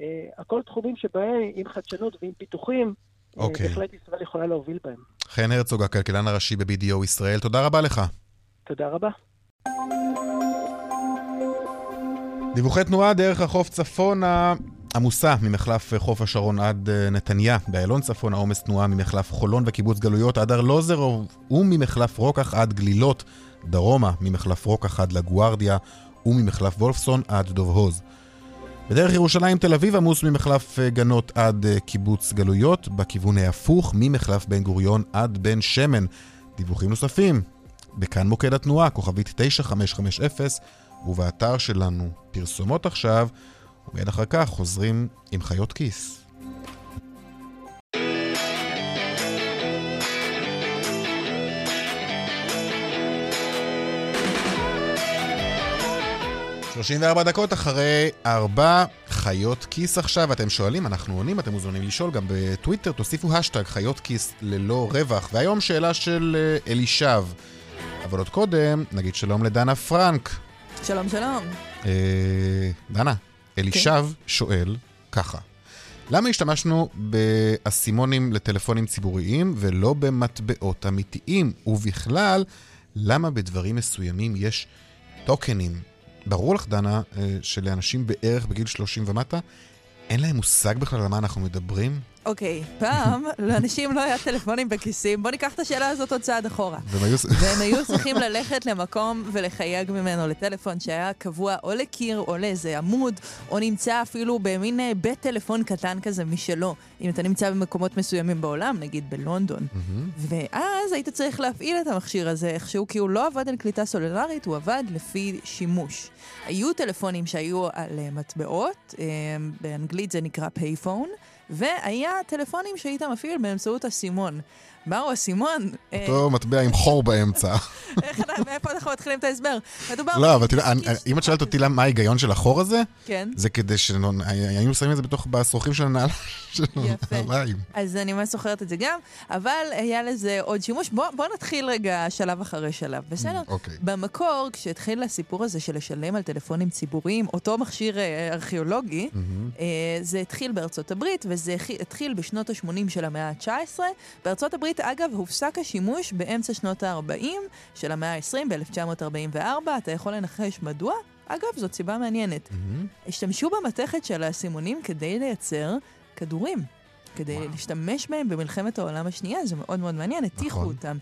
אה, הכל תחומים שבהם, עם חדשנות ועם פיתוחים, אה, אוקיי. בהחלט ישראל יכולה להוביל בהם. חן הרצוג, הכלכלן הראשי ב-BDO ישראל, תודה רבה לך. תודה רבה. דיווחי תנועה דרך החוף צפונה עמוסה ממחלף חוף השרון עד אה, נתניה, באיילון צפון העומס תנועה ממחלף חולון וקיבוץ גלויות עד ארלוזרוב וממחלף רוקח עד גלילות, דרומה ממחלף רוקח עד לגוארדיה וממחלף וולפסון עד דוב הוז. בדרך ירושלים תל אביב עמוס ממחלף אה, גנות עד אה, קיבוץ גלויות, בכיוון ההפוך ממחלף בן גוריון עד בן שמן. דיווחים נוספים בכאן מוקד התנועה, כוכבית 9550, ובאתר שלנו פרסומות עכשיו, ומיד אחר כך חוזרים עם חיות כיס. 34 דקות אחרי ארבע חיות כיס עכשיו, אתם שואלים, אנחנו עונים, אתם מוזמנים לשאול גם בטוויטר, תוסיפו השטג חיות כיס ללא רווח. והיום שאלה של אה, אלישב. אבל עוד קודם, נגיד שלום לדנה פרנק. שלום, שלום. אה, דנה, אלישב. כן. שואל ככה, למה השתמשנו באסימונים לטלפונים ציבוריים ולא במטבעות אמיתיים? ובכלל, למה בדברים מסוימים יש טוקנים ברור לך, דנה, אה, שלאנשים בערך בגיל 30 ומטה, אין להם מושג בכלל על מה אנחנו מדברים? אוקיי, פעם לאנשים לא היה טלפונים בכיסים. בוא ניקח את השאלה הזאת עוד צעד אחורה. והם היו צריכים ללכת למקום ולחייג ממנו לטלפון שהיה קבוע או לקיר או לאיזה עמוד, או נמצא אפילו במין אה, בית טלפון קטן כזה משלו. אם אתה נמצא במקומות מסוימים בעולם, נגיד בלונדון. ואז היית צריך להפעיל את המכשיר הזה איכשהו, כי הוא לא עבד על קליטה סולולרית, הוא עבד לפי שימוש. היו טלפונים שהיו על אה, מטבעות, אה, באנגלית זה נקרא פייפון. והיה טלפונים שהיית מפעיל באמצעות הסימון. מהו הסימון? אותו מטבע עם חור באמצע. מאיפה אנחנו מתחילים את ההסבר? לא, אבל תראה, אם את שואלת אותי מה ההיגיון של החור הזה, כן. זה כדי שהיינו שמים את זה בתוך, בשרוכים של הנעליים. יפה. אז אני ממש זוכרת את זה גם, אבל היה לזה עוד שימוש. בואו נתחיל רגע שלב אחרי שלב, בסדר? אוקיי. במקור, כשהתחיל הסיפור הזה של לשלם על טלפונים ציבוריים, אותו מכשיר אה, ארכיאולוגי, אה, זה התחיל בארצות הברית, וזה התחיל בשנות ה-80 של המאה ה-19. בארצות הברית בארצות אגב, הופסק השימוש באמצע שנות ה-40 של המאה ה-20, ב-1944. אתה יכול לנחש מדוע? אגב, זאת סיבה מעניינת. Mm-hmm. השתמשו במתכת של האסימונים כדי לייצר כדורים. כדי וואו. להשתמש בהם במלחמת העולם השנייה, זה מאוד מאוד מעניין, הטיחו נכון. אותם.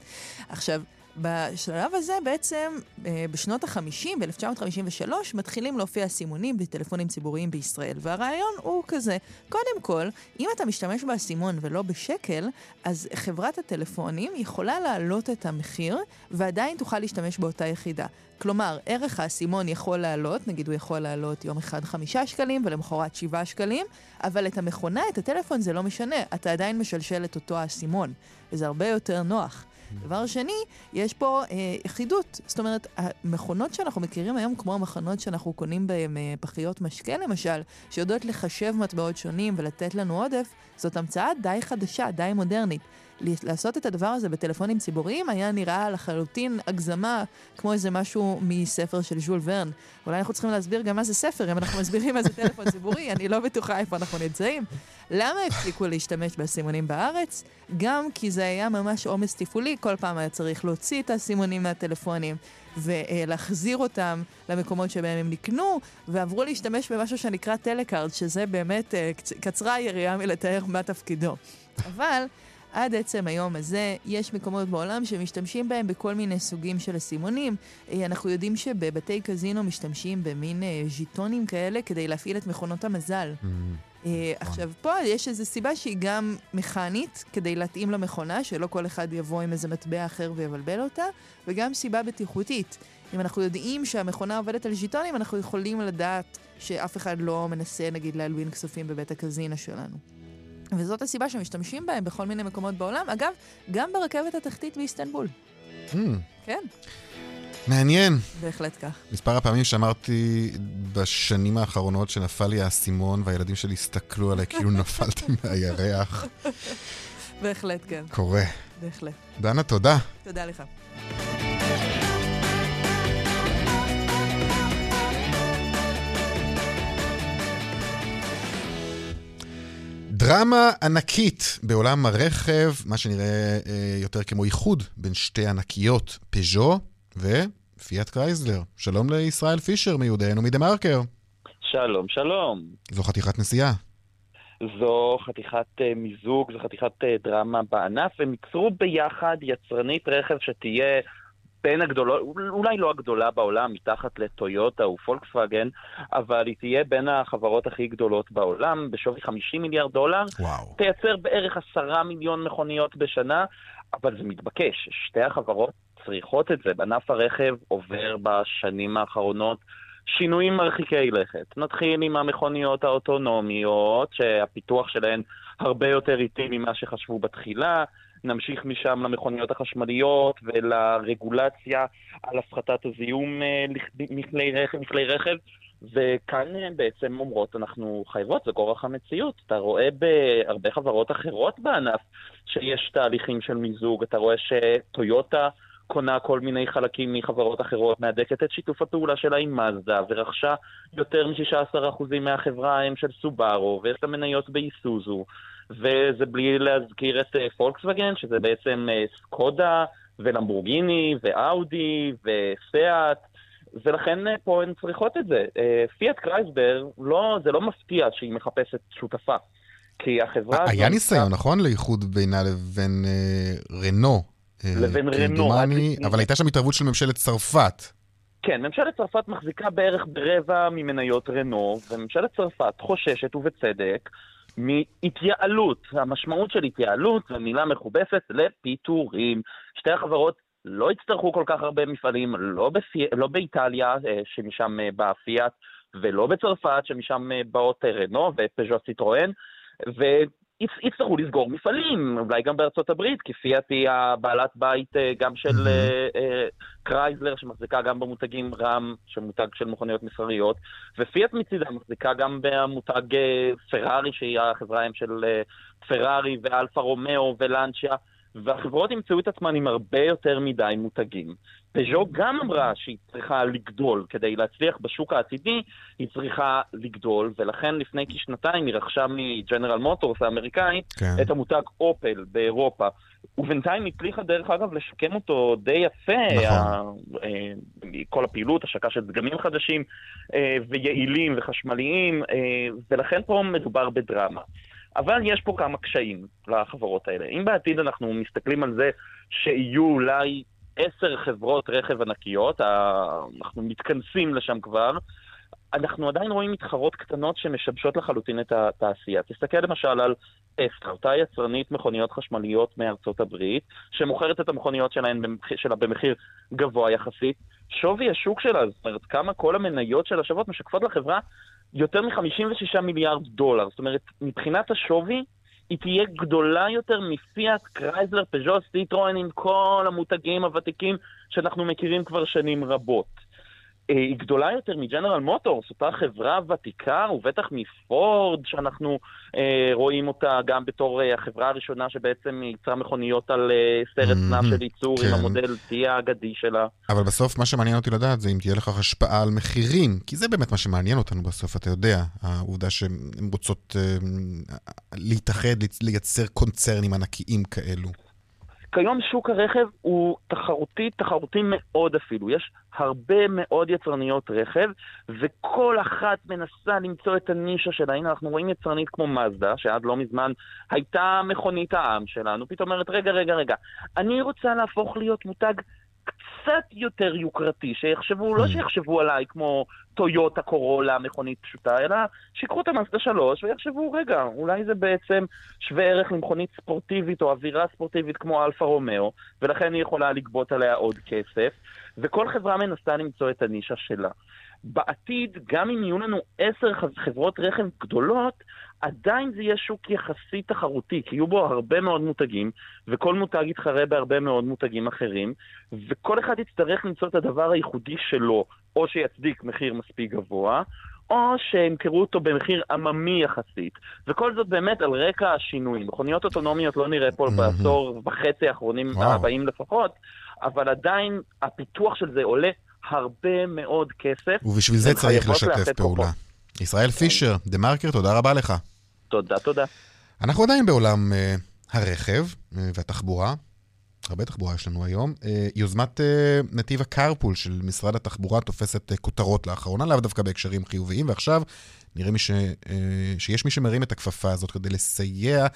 עכשיו, בשלב הזה בעצם, אה, בשנות ה-50, ב-1953, מתחילים להופיע סימונים בטלפונים ציבוריים בישראל. והרעיון הוא כזה, קודם כל, אם אתה משתמש באסימון ולא בשקל, אז חברת הטלפונים יכולה להעלות את המחיר, ועדיין תוכל להשתמש באותה יחידה. כלומר, ערך האסימון יכול לעלות, נגיד הוא יכול לעלות יום אחד חמישה שקלים ולמחרת שבעה שקלים, אבל את המכונה, את הטלפון, זה לא משנה, אתה עדיין משלשל את אותו האסימון, וזה הרבה יותר נוח. דבר שני, יש פה אה, אחידות. זאת אומרת, המכונות שאנחנו מכירים היום, כמו המכונות שאנחנו קונים בהן אה, פחיות משקה למשל, שיודעות לחשב מטבעות שונים ולתת לנו עודף, זאת המצאה די חדשה, די מודרנית. לעשות את הדבר הזה בטלפונים ציבוריים היה נראה לחלוטין הגזמה, כמו איזה משהו מספר של ז'ול ורן. אולי אנחנו צריכים להסביר גם מה זה ספר, אם אנחנו מסבירים מה זה טלפון ציבורי, אני לא בטוחה איפה אנחנו נמצאים. למה הפסיקו להשתמש בסימונים בארץ? גם כי זה היה ממש עומס תפעולי, כל פעם היה צריך להוציא את הסימונים מהטלפונים. ולהחזיר אותם למקומות שבהם הם נקנו, ועברו להשתמש במשהו שנקרא טלקארד, שזה באמת, אה, קצרה היריעה מלתאר מה תפקידו. אבל עד עצם היום הזה יש מקומות בעולם שמשתמשים בהם בכל מיני סוגים של אסימונים. אה, אנחנו יודעים שבבתי קזינו משתמשים במין אה, ז'יטונים כאלה כדי להפעיל את מכונות המזל. Mm-hmm. אה, עכשיו, פה יש איזו סיבה שהיא גם מכנית, כדי להתאים למכונה, שלא כל אחד יבוא עם איזה מטבע אחר ויבלבל אותה, וגם סיבה בטיחותית. אם אנחנו יודעים שהמכונה עובדת על ז'יטונים, אנחנו יכולים לדעת שאף אחד לא מנסה, נגיד, להלבין כספים בבית הקזינה שלנו. וזאת הסיבה שמשתמשים בהם בכל מיני מקומות בעולם. אגב, גם ברכבת התחתית באיסטנבול. Mm. כן. מעניין. בהחלט כך. מספר הפעמים שאמרתי בשנים האחרונות שנפל לי האסימון והילדים שלי הסתכלו עליי כאילו נפלתי מהירח. בהחלט, כן. קורה. בהחלט. דנה, תודה. תודה לך. דרמה ענקית בעולם הרכב, מה שנראה אה, יותר כמו איחוד בין שתי ענקיות, פז'ו ופיאט קרייזלר. שלום לישראל פישר מיודענו מ TheMarker. שלום, שלום. זו חתיכת נסיעה. זו חתיכת אה, מיזוג, זו חתיכת אה, דרמה בענף, הם ייצרו ביחד יצרנית רכב שתהיה בין הגדולות, אולי לא הגדולה בעולם, מתחת לטויוטה ופולקסווגן, אבל היא תהיה בין החברות הכי גדולות בעולם, בשווי 50 מיליארד דולר. וואו. תייצר בערך עשרה מיליון מכוניות בשנה, אבל זה מתבקש. שתי החברות צריכות את זה. בענף הרכב עובר בשנים האחרונות שינויים מרחיקי לכת. נתחיל עם המכוניות האוטונומיות, שהפיתוח שלהן הרבה יותר איטי ממה שחשבו בתחילה. נמשיך משם למכוניות החשמליות ולרגולציה על הפחתת הזיהום אה, מכלי רכב, מכלי רכב. וכאן בעצם אומרות, אנחנו חייבות, זה כורח המציאות. אתה רואה בהרבה חברות אחרות בענף שיש תהליכים של מיזוג, אתה רואה שטויוטה קונה כל מיני חלקים מחברות אחרות, מהדקת את שיתוף הפעולה שלה עם מזדה, ורכשה יותר מ-16% מהחברה הם של סובארו, ויש לה מניות באיסוזו, וזה בלי להזכיר את אה, פולקסווגן, שזה בעצם אה, סקודה, ולמבורגיני, ואאודי, וסיאט, ולכן אה, פה הן צריכות את זה. פיאט קרייסבר, לא, זה לא מפתיע שהיא מחפשת שותפה. כי החברה... היה ניסיון, נכון? לאיחוד בינה לבין רנו לבין רנו. אבל הייתה שם התערבות של ממשלת צרפת. כן, ממשלת צרפת מחזיקה בערך ברבע ממניות רנו, וממשלת צרפת חוששת, ובצדק, מהתייעלות. המשמעות של התייעלות זו מילה מכובסת לפיטורים. שתי החברות לא יצטרכו כל כך הרבה מפעלים, לא, בפי... לא באיטליה, אה, שמשם אה, באה פיאט, ולא בצרפת, שמשם באות רנו ופז'ו סיטרואן, יצטרכו לסגור מפעלים, אולי גם בארצות הברית, כי פיאט היא הבעלת בית אה, גם של mm-hmm. קרייזלר, שמחזיקה גם במותגים רם, שמותג של מכוניות מסחריות, ופיאט מצידה מחזיקה גם במותג פרארי, שהיא החברה האם של פרארי ואלפה רומאו ולנצ'יה. והחברות ימצאו את עצמן עם הרבה יותר מדי מותגים. פז'ו גם אמרה שהיא צריכה לגדול. כדי להצליח בשוק העתידי, היא צריכה לגדול, ולכן לפני כשנתיים היא רכשה מג'נרל מוטורס האמריקאי כן. את המותג אופל באירופה. ובינתיים הצליחה דרך אגב לשקם אותו די יפה, נכון. אה, כל הפעילות, השקה של דגמים חדשים אה, ויעילים וחשמליים, אה, ולכן פה מדובר בדרמה. אבל יש פה כמה קשיים לחברות האלה. אם בעתיד אנחנו מסתכלים על זה שיהיו אולי עשר חברות רכב ענקיות, אנחנו מתכנסים לשם כבר, אנחנו עדיין רואים מתחרות קטנות שמשבשות לחלוטין את התעשייה. תסתכל למשל על אסטרה, אותה יצרנית מכוניות חשמליות מארצות הברית, שמוכרת את המכוניות שלהן במחיר, שלה במחיר גבוה יחסית. שווי השוק שלה, זאת אומרת, כמה כל המניות שלה שוות, משקפות לחברה יותר מ-56 מיליארד דולר. זאת אומרת, מבחינת השווי, היא תהיה גדולה יותר מפיאט, קרייזלר, פז'ו, סיטרואן עם כל המותגים הוותיקים שאנחנו מכירים כבר שנים רבות. אה, היא גדולה יותר מג'נרל מוטורס, אותה חברה ותיקה, ובטח מפורד, שאנחנו אה, רואים אותה גם בתור אה, החברה הראשונה שבעצם ייצרה מכוניות על אה, סרט mm-hmm, של ייצור כן. עם המודל T האגדי שלה. אבל בסוף מה שמעניין אותי לדעת זה אם תהיה לך השפעה על מחירים, כי זה באמת מה שמעניין אותנו בסוף, אתה יודע, העובדה שהן רוצות אה, להתאחד, לייצר קונצרנים ענקיים כאלו. כיום שוק הרכב הוא תחרותי, תחרותי מאוד אפילו. יש הרבה מאוד יצרניות רכב, וכל אחת מנסה למצוא את הנישה שלה. הנה, אנחנו רואים יצרנית כמו מזדה, שעד לא מזמן הייתה מכונית העם שלנו, פתאום אומרת, רגע, רגע, רגע, אני רוצה להפוך להיות מותג קצת יותר יוקרתי, שיחשבו, לא mm. שיחשבו עליי כמו טויוטה קורולה, מכונית פשוטה, אלא שיקחו את המאזדה 3 ויחשבו, רגע, אולי זה בעצם שווה ערך למכונית ספורטיבית או אווירה ספורטיבית כמו אלפה רומאו, ולכן היא יכולה לגבות עליה עוד כסף, וכל חברה מנסה למצוא את הנישה שלה. בעתיד, גם אם יהיו לנו עשר חברות רכב גדולות, עדיין זה יהיה שוק יחסית תחרותי, כי יהיו בו הרבה מאוד מותגים, וכל מותג יתחרה בהרבה מאוד מותגים אחרים, וכל אחד יצטרך למצוא את הדבר הייחודי שלו, או שיצדיק מחיר מספיק גבוה, או שימכרו אותו במחיר עממי יחסית. וכל זאת באמת על רקע השינויים. מכוניות אוטונומיות לא נראה פה בעשור וחצי האחרונים הבאים לפחות, אבל עדיין הפיתוח של זה עולה הרבה מאוד כסף. ובשביל זה צריך לשתף פעולה. ישראל פישר, דה מרקר, תודה רבה לך. תודה, תודה. אנחנו עדיין בעולם uh, הרכב uh, והתחבורה. הרבה תחבורה יש לנו היום. Uh, יוזמת uh, נתיב הקרפול של משרד התחבורה תופסת uh, כותרות לאחרונה, לאו דווקא בהקשרים חיוביים, ועכשיו נראה מי ש, שיש מי שמרים את הכפפה הזאת כדי לסייע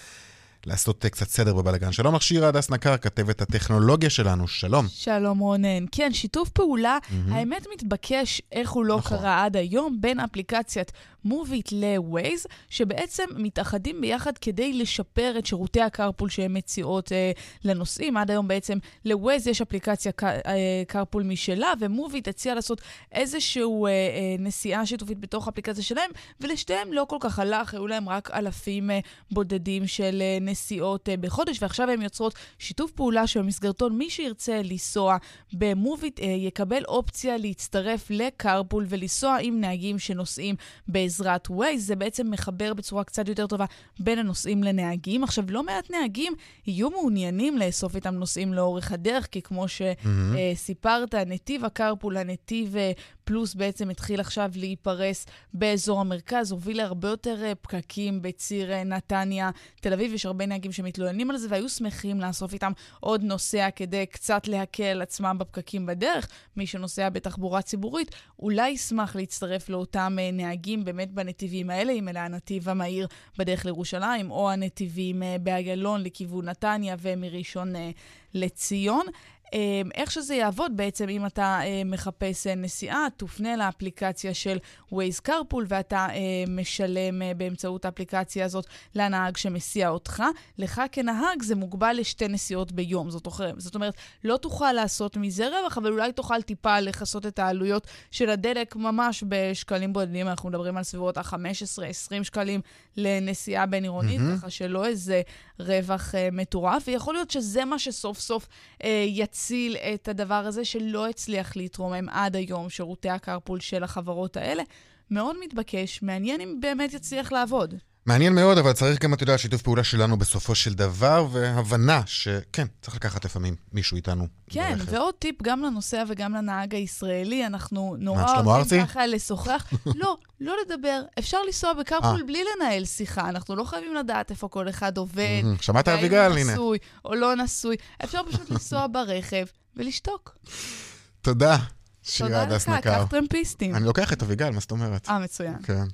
לעשות קצת סדר בבלגן. שלום לך שירה הדס נקר, כתבת הטכנולוגיה שלנו, שלום. שלום רונן. כן, שיתוף פעולה, mm-hmm. האמת מתבקש איך הוא לא נכון. קרה עד היום, בין אפליקציית מוביט לווייז, שבעצם מתאחדים ביחד כדי לשפר את שירותי הקרפול שהן מציעות אה, לנוסעים. עד היום בעצם לווייז יש אפליקציה קרפול אה, משלה, ומוביט הציע לעשות איזושהי אה, אה, נסיעה שיתופית בתוך האפליקציה שלהם, ולשתיהם לא כל כך הלך, היו להם רק אלפים אה, בודדים של אה, נסיעות אה, בחודש, ועכשיו הן יוצרות שיתוף פעולה שבמסגרתו מי שירצה לנסוע במוביט אה, יקבל אופציה להצטרף לקרפול ולנסוע עם נהגים שנוסעים בעזרת Waze. זה בעצם מחבר בצורה קצת יותר טובה בין הנוסעים לנהגים. עכשיו, לא מעט נהגים יהיו מעוניינים לאסוף איתם נוסעים לאורך הדרך, כי כמו שסיפרת, mm-hmm. נתיב הקרפול, הנתיב אה, פלוס בעצם התחיל עכשיו להיפרס באזור המרכז, הוביל להרבה יותר אה, פקקים בציר אה, נתניה, תל אביב. יש הרבה נהגים שמתלוננים על זה והיו שמחים לאסוף איתם עוד נוסע כדי קצת להקל עצמם בפקקים בדרך. מי שנוסע בתחבורה ציבורית אולי ישמח להצטרף לאותם נהגים באמת בנתיבים האלה, אם אלה הנתיב המהיר בדרך לירושלים, או הנתיבים באיילון לכיוון נתניה ומראשון לציון. אמ, איך שזה יעבוד בעצם, אם אתה אה, מחפש אה, נסיעה, תופנה לאפליקציה של Waze carpool ואתה אה, משלם באמצעות האפליקציה הזאת לנהג שמסיע אותך. לך כנהג זה מוגבל לשתי נסיעות ביום. זאת, אומרת, לא תוכל לעשות מזה רווח, אבל אולי תוכל טיפה לכסות את העלויות של הדלק ממש בשקלים בודדים. אנחנו מדברים על סביבות ה-15-20 שקלים לנסיעה בין-עירונית, mm-hmm. ככה שלא איזה רווח מטורף. ויכול להיות שזה מה שסוף סוף יצא. להציל את הדבר הזה שלא הצליח להתרומם עד היום, שירותי הקרפול של החברות האלה. מאוד מתבקש, מעניין אם באמת יצליח לעבוד. מעניין מאוד, אבל צריך גם, אתה יודע, שיתוף פעולה שלנו בסופו של דבר, והבנה שכן, צריך לקחת לפעמים מישהו איתנו כן, ברכב. ועוד טיפ גם לנוסע וגם לנהג הישראלי, אנחנו נורא אוהבים ככה לשוחח. לא, לא לדבר. אפשר לנסוע בקרפול אה. בלי לנהל שיחה, אנחנו לא חייבים לדעת איפה כל אחד עובד. שמעת אביגל, הנה. נשוי או לא נשוי. אפשר פשוט לנסוע ברכב ולשתוק. תודה, שירה הדס נקר. תודה לך, קח טרמפיסטים. אני לוקח את אביגל, מה זאת אומרת? אה, מצוין. כן.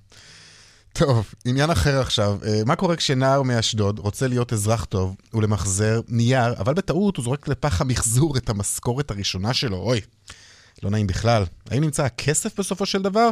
טוב, עניין אחר עכשיו. אה, מה קורה כשנער מאשדוד רוצה להיות אזרח טוב ולמחזר נייר, אבל בטעות הוא זורק לפח המחזור את המשכורת הראשונה שלו? אוי, לא נעים בכלל. האם נמצא הכסף בסופו של דבר?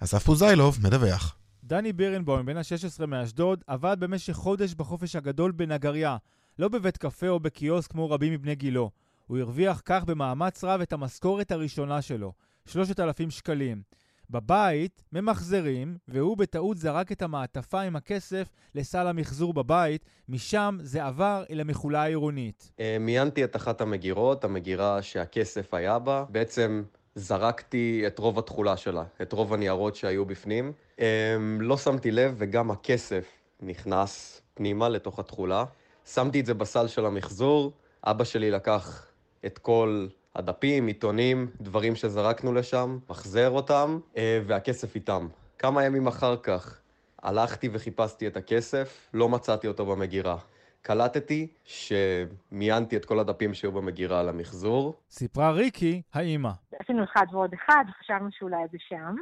אסף פוזיילוב מדווח. דני בירנבוים, בן ה-16 מאשדוד, עבד במשך חודש בחופש הגדול בנגריה. לא בבית קפה או בקיוסק כמו רבים מבני גילו. הוא הרוויח כך במאמץ רב את המשכורת הראשונה שלו, 3,000 שקלים. בבית ממחזרים, והוא בטעות זרק את המעטפה עם הכסף לסל המחזור בבית, משם זה עבר אל המכולה העירונית. אה, מיינתי את אחת המגירות, המגירה שהכסף היה בה. בעצם זרקתי את רוב התכולה שלה, את רוב הניירות שהיו בפנים. אה, לא שמתי לב, וגם הכסף נכנס פנימה לתוך התכולה. שמתי את זה בסל של המחזור, אבא שלי לקח את כל הדפים, עיתונים, דברים שזרקנו לשם, מחזר אותם, אה, והכסף איתם. כמה ימים אחר כך הלכתי וחיפשתי את הכסף, לא מצאתי אותו במגירה. קלטתי שמיינתי את כל הדפים שהיו במגירה על המחזור. סיפרה ריקי, האימא. עשינו אחד ועוד אחד, וחשבנו שאולי זה שם,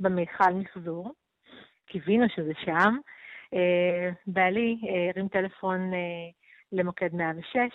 במיכל מחזור. קיווינו שזה שם. אה, בעלי אה, הרים טלפון למוקד 106, אה,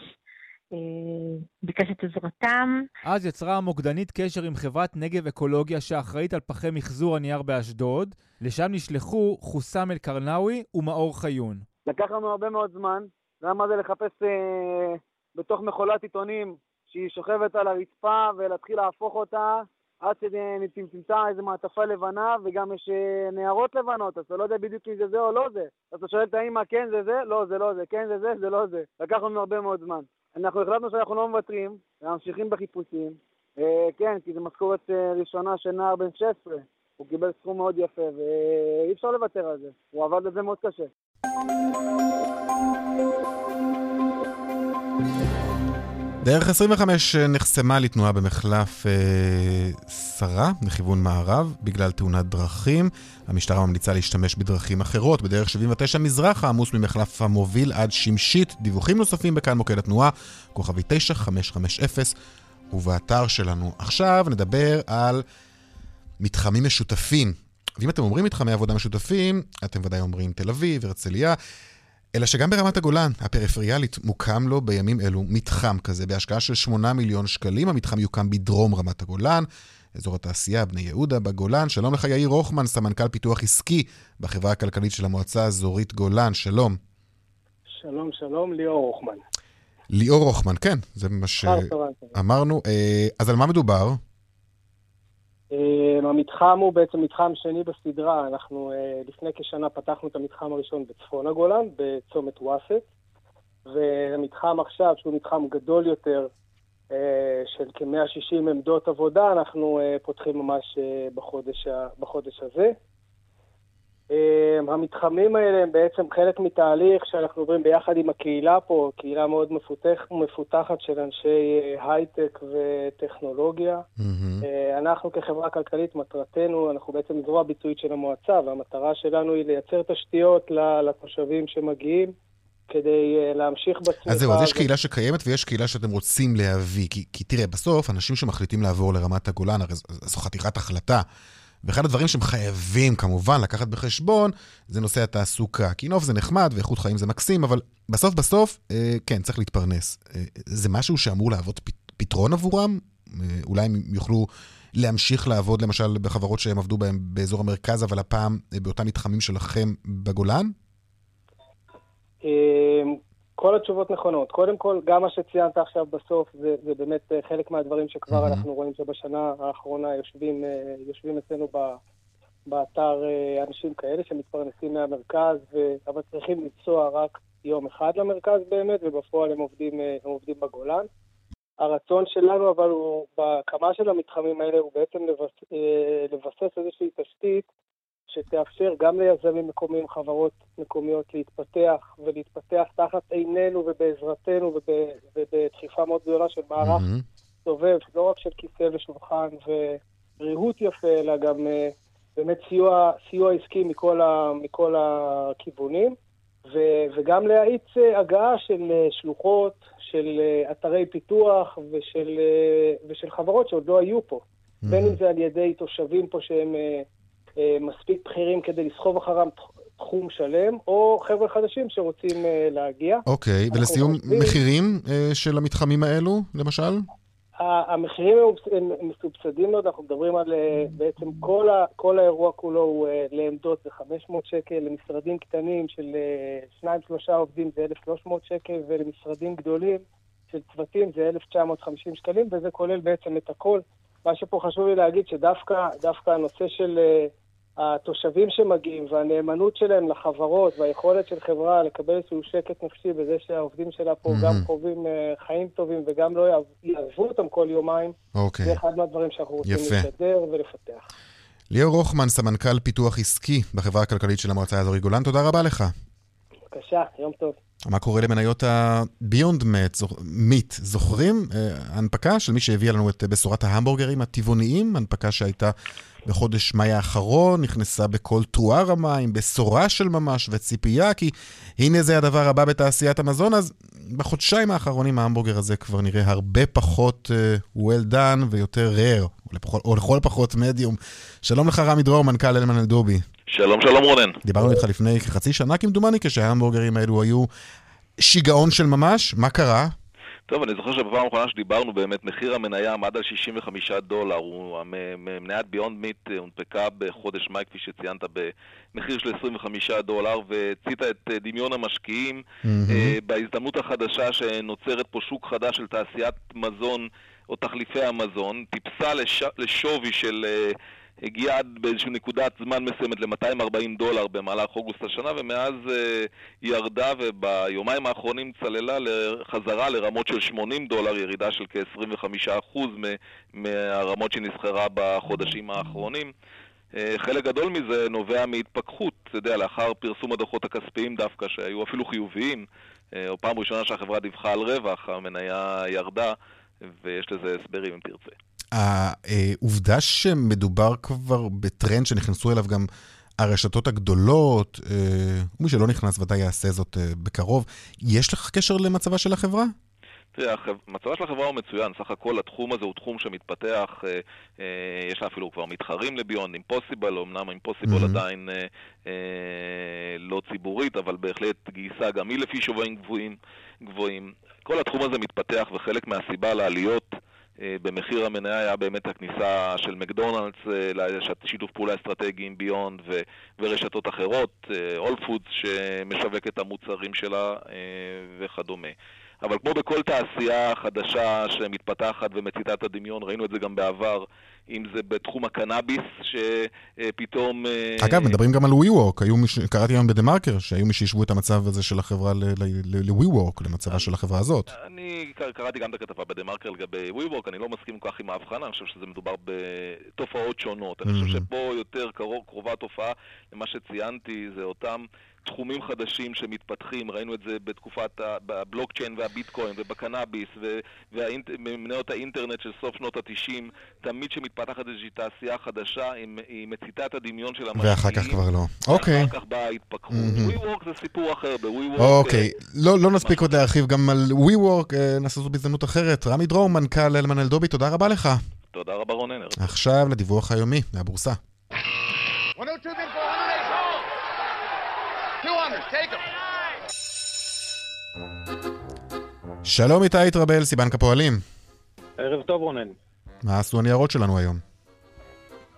ביקש את עזרתם. אז יצרה המוקדנית קשר עם חברת נגב אקולוגיה שאחראית על פחי מחזור הנייר באשדוד. לשם נשלחו חוסם אל-קרנאווי ומאור חיון. לקח לנו הרבה מאוד זמן, זה היה מה זה לחפש אה, בתוך מכולת עיתונים שהיא שוכבת על הרצפה ולהתחיל להפוך אותה עד שתמצא איזה מעטפה לבנה וגם יש אה, נערות לבנות, אז אתה לא יודע בדיוק אם זה זה או לא זה. אז אתה שואל את האמא, כן זה זה? לא, זה לא זה. כן זה זה? זה לא זה. לקח לנו הרבה מאוד זמן. אנחנו החלטנו שאנחנו לא מוותרים, ממשיכים בחיפושים. אה, כן, כי זו משכורת אה, ראשונה של נער בן 16. הוא קיבל סכום מאוד יפה, ואי אפשר לוותר על זה. הוא עבד על זה מאוד קשה. דרך 25 נחסמה לתנועה במחלף אה, שרה, לכיוון מערב, בגלל תאונת דרכים. המשטרה ממליצה להשתמש בדרכים אחרות. בדרך 79 מזרחה, עמוס ממחלף המוביל עד שמשית. דיווחים נוספים בכאן מוקד התנועה, כוכבי 9550, ובאתר שלנו. עכשיו נדבר על מתחמים משותפים. ואם אתם אומרים מתחמי עבודה משותפים, אתם ודאי אומרים תל אביב, הרצליה. אלא שגם ברמת הגולן, הפריפריאלית, מוקם לו בימים אלו מתחם כזה, בהשקעה של 8 מיליון שקלים. המתחם יוקם בדרום רמת הגולן, אזור התעשייה בני יהודה בגולן. שלום לך יאיר הוכמן, סמנכ"ל פיתוח עסקי בחברה הכלכלית של המועצה האזורית גולן. שלום. שלום, שלום, ליאור הוכמן. ליאור הוכמן, כן, זה מה שאמרנו. אה, אז על מה מדובר? אה, המתחם הוא בעצם מתחם שני בסדרה. אנחנו אה, לפני כשנה פתחנו את המתחם הראשון בצפון הגולן, בצומת וואסט, והמתחם עכשיו, שהוא מתחם גדול יותר, של כ-160 עמדות עבודה, אנחנו פותחים ממש בחודש, בחודש הזה. אמ, המתחמים האלה הם בעצם חלק מתהליך שאנחנו עוברים ביחד עם הקהילה פה, קהילה מאוד מפותח, מפותחת של אנשי אה, הייטק וטכנולוגיה. Mm-hmm. אנחנו כחברה כלכלית, מטרתנו, אנחנו בעצם זרוע ביצועית של המועצה, והמטרה שלנו היא לייצר תשתיות לתושבים שמגיעים. כדי אה, להמשיך בצמיחה. אז זהו, אז יש קהילה שקיימת ויש קהילה שאתם רוצים להביא. כי, כי תראה, בסוף, אנשים שמחליטים לעבור לרמת הגולן, הרי זו חתיכת החלטה. ואחד הדברים שהם חייבים כמובן לקחת בחשבון, זה נושא התעסוקה. כי נוף זה נחמד ואיכות חיים זה מקסים, אבל בסוף בסוף, אה, כן, צריך להתפרנס. אה, זה משהו שאמור להוות פתרון עבורם? אה, אולי הם יוכלו להמשיך לעבוד למשל בחברות שהם עבדו בהן באזור המרכז, אבל הפעם אה, באותם מתחמים שלכם בגולן? כל התשובות נכונות. קודם כל, גם מה שציינת עכשיו בסוף, זה, זה באמת אה, חלק מהדברים שכבר mm-hmm. אנחנו רואים שבשנה האחרונה יושבים, אה, יושבים אצלנו ב, באתר אה, אנשים כאלה שמתפרנסים מהמרכז, ו... אבל צריכים לנסוע רק יום אחד למרכז באמת, ובפועל הם עובדים, הם עובדים בגולן. הרצון שלנו אבל הוא, בהקמה של המתחמים האלה, הוא בעצם לבס, לבסס איזושהי תשתית שתאפשר גם ליזמים מקומיים, חברות מקומיות להתפתח ולהתפתח תחת עינינו ובעזרתנו ובדחיפה מאוד גדולה של מערך mm-hmm. סובב, לא רק של כיסא ושולחן וריהוט יפה, אלא גם uh, באמת סיוע, סיוע עסקי מכל, ה, מכל הכיוונים, ו, וגם להאיץ uh, הגעה של uh, שלוחות, של uh, אתרי פיתוח ושל, uh, ושל חברות שעוד לא היו פה. Mm-hmm. בין אם זה על ידי תושבים פה שהם... אה, מספיק בכירים כדי לסחוב אחרם תחום שלם, או חבר'ה חדשים שרוצים אה, להגיע. אוקיי, ולסיום, חושבים... מחירים אה, של המתחמים האלו, למשל? המחירים הם מסובסדים מאוד, אנחנו מדברים על בעצם כל, ה, כל האירוע כולו הוא לעמדות זה 500 שקל, למשרדים קטנים של שניים שלושה עובדים זה 1,300 שקל, ולמשרדים גדולים של צוותים זה 1,950 שקלים, וזה כולל בעצם את הכל. מה שפה חשוב לי להגיד, שדווקא הנושא של התושבים שמגיעים והנאמנות שלהם לחברות והיכולת של חברה לקבל איזשהו שקט נפשי בזה שהעובדים שלה פה mm-hmm. גם חווים uh, חיים טובים וגם לא יעזבו אותם כל יומיים, okay. אוקיי. זה אחד מהדברים שאנחנו רוצים לשדר ולפתח. ליאור רוחמן, סמנכ"ל פיתוח עסקי בחברה הכלכלית של המועצה האזורית גולן, תודה רבה לך. בבקשה, יום טוב. מה קורה למניות ה-Beyond Meat? זוכרים? אה, הנפקה של מי שהביאה לנו את בשורת ההמבורגרים הטבעוניים, הנפקה שהייתה בחודש מאי האחרון, נכנסה בכל תרועה רמה, עם בשורה של ממש וציפייה, כי הנה זה הדבר הבא בתעשיית המזון, אז בחודשיים האחרונים ההמבורגר הזה כבר נראה הרבה פחות uh, well done ויותר rare, או, לפחות, או לכל פחות מדיום. שלום לך רמי דרור, מנכ"ל אלמן אלדובי. שלום, שלום רונן. דיברנו איתך לפני כחצי שנה כמדומני, כשההמבורגרים האלו היו שיגעון של ממש, מה קרה? טוב, אני זוכר שבפעם האחרונה שדיברנו באמת, מחיר המניה עמד על 65 דולר. מניית ביונד מיט הונפקה בחודש מאי, כפי שציינת, במחיר של 25 דולר, והציתה את אה, דמיון המשקיעים mm-hmm. בהזדמנות החדשה שנוצרת פה שוק חדש של תעשיית מזון או תחליפי המזון, טיפסה לש... לשווי של... אה, הגיע עד באיזושהי נקודת זמן מסוימת ל-240 דולר במהלך אוגוסט השנה, ומאז היא ירדה וביומיים האחרונים צללה חזרה לרמות של 80 דולר, ירידה של כ-25% מהרמות שנסחרה בחודשים האחרונים. Uh, חלק גדול מזה נובע מהתפכחות, אתה יודע, לאחר פרסום הדוחות הכספיים דווקא, שהיו אפילו חיוביים, או פעם ראשונה שהחברה דיווחה על רווח, המניה ירדה, ויש לזה הסברים אם תרצה. העובדה שמדובר כבר בטרנד שנכנסו אליו גם הרשתות הגדולות, אה, ומי שלא נכנס ודאי יעשה זאת אה, בקרוב, יש לך קשר למצבה של החברה? תראה, מצבה של החברה הוא מצוין, סך הכל התחום הזה הוא תחום שמתפתח, אה, יש לה אפילו כבר מתחרים לביונד, אימפוסיבל, אמנם אימפוסיבל mm-hmm. עדיין לא ציבורית, אבל בהחלט גייסה גם היא לפי שווים גבוהים. גבוהים. כל התחום הזה מתפתח, וחלק מהסיבה לעליות במחיר המניה היה באמת הכניסה של מקדונלדס לשיתוף פעולה אסטרטגי עם ביונד ורשתות אחרות, אול פודס שמשווק את המוצרים שלה וכדומה. אבל כמו בכל תעשייה חדשה שמתפתחת ומציתה את הדמיון, ראינו את זה גם בעבר, אם זה בתחום הקנאביס, שפתאום... אה, אגב, מדברים גם על WeWork, מש... קראתי היום בדה-מרקר, שהיו מי שהשוו את המצב הזה של החברה ל-WeWork, למצבה של החברה הזאת. אני קראתי גם את הכתבה בדה-מרקר לגבי WeWork, אני לא מסכים כל כך עם ההבחנה, אני חושב שזה מדובר בתופעות שונות. אני חושב שפה יותר קרובה תופעה למה שציינתי, זה אותם... תחומים חדשים שמתפתחים, ראינו את זה בתקופת הבלוקצ'יין והביטקוין ובקנאביס ומניות האינטרנט של סוף שנות התשעים, תמיד כשמתפתחת איזושהי תעשייה חדשה, היא מציתה את הדמיון של המשקיעים. ואחר כך כבר לא. אוקיי. ואחר כך באה ההתפכחות. WeWork זה סיפור אחר, ב-WeWork... אוקיי, לא, לא נספיק עוד להרחיב גם על WeWork, אה, נעשה זאת בהזדמנות אחרת. רמי דרום, מנכ"ל אלמן אלדובי, תודה רבה לך. תודה רבה רונן. עכשיו לדיווח היומי מהבורסה. שלום איתי התרבל, סיבנק הפועלים. ערב טוב רונן. מה עשו הניירות שלנו היום?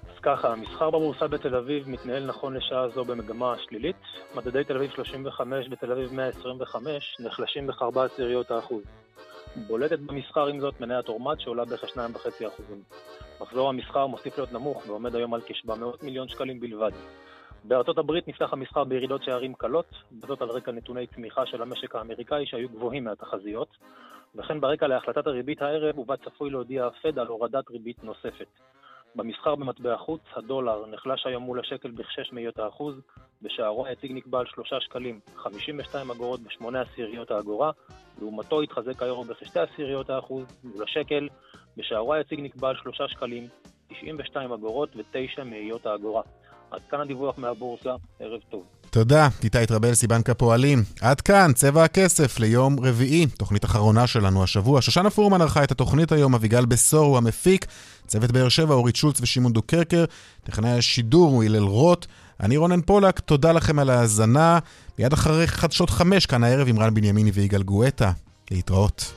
אז ככה, המסחר בבורסה בתל אביב מתנהל נכון לשעה זו במגמה שלילית. מדדי תל אביב 35 בתל אביב 125 נחלשים בכ-4 עשיריות האחוז. בולטת במסחר עם זאת מניית אורמד שעולה בערך 2.5 אחוזים. מחזור המסחר מוסיף להיות נמוך ועומד היום על כ-700 מיליון שקלים בלבד. בארצות הברית נפתח המסחר בירידות שערים קלות, וזאת על רקע נתוני תמיכה של המשק האמריקאי שהיו גבוהים מהתחזיות, וכן ברקע להחלטת הריבית הערב ובה צפוי להודיע הפד על הורדת ריבית נוספת. במסחר במטבע חוץ, הדולר נחלש היום מול השקל בכשש מאיות האחוז, בשערו היציג נקבע על שלושה שקלים, 52 אגורות בשמונה עשיריות האגורה, לעומתו התחזק היורו בכשתי עשיריות האחוז מול השקל, בשערו היציג נקבע על שלושה שקלים, 92 אגורות ותשע מאיות האגורה. עד כאן הדיווח מהבורסה, ערב טוב. תודה, איתי טרבלסי, בנק הפועלים. עד כאן, צבע הכסף ליום רביעי, תוכנית אחרונה שלנו השבוע. שושנה פורמן ערכה את התוכנית היום, אביגל בשור הוא המפיק, צוות באר שבע, אורית שולץ ושמעון דוקרקר, טכנאי השידור הוא הלל רוט. אני רונן פולק, תודה לכם על ההאזנה. מיד אחרי חדשות חמש, כאן הערב עם רן בנימיני ויגאל גואטה. להתראות.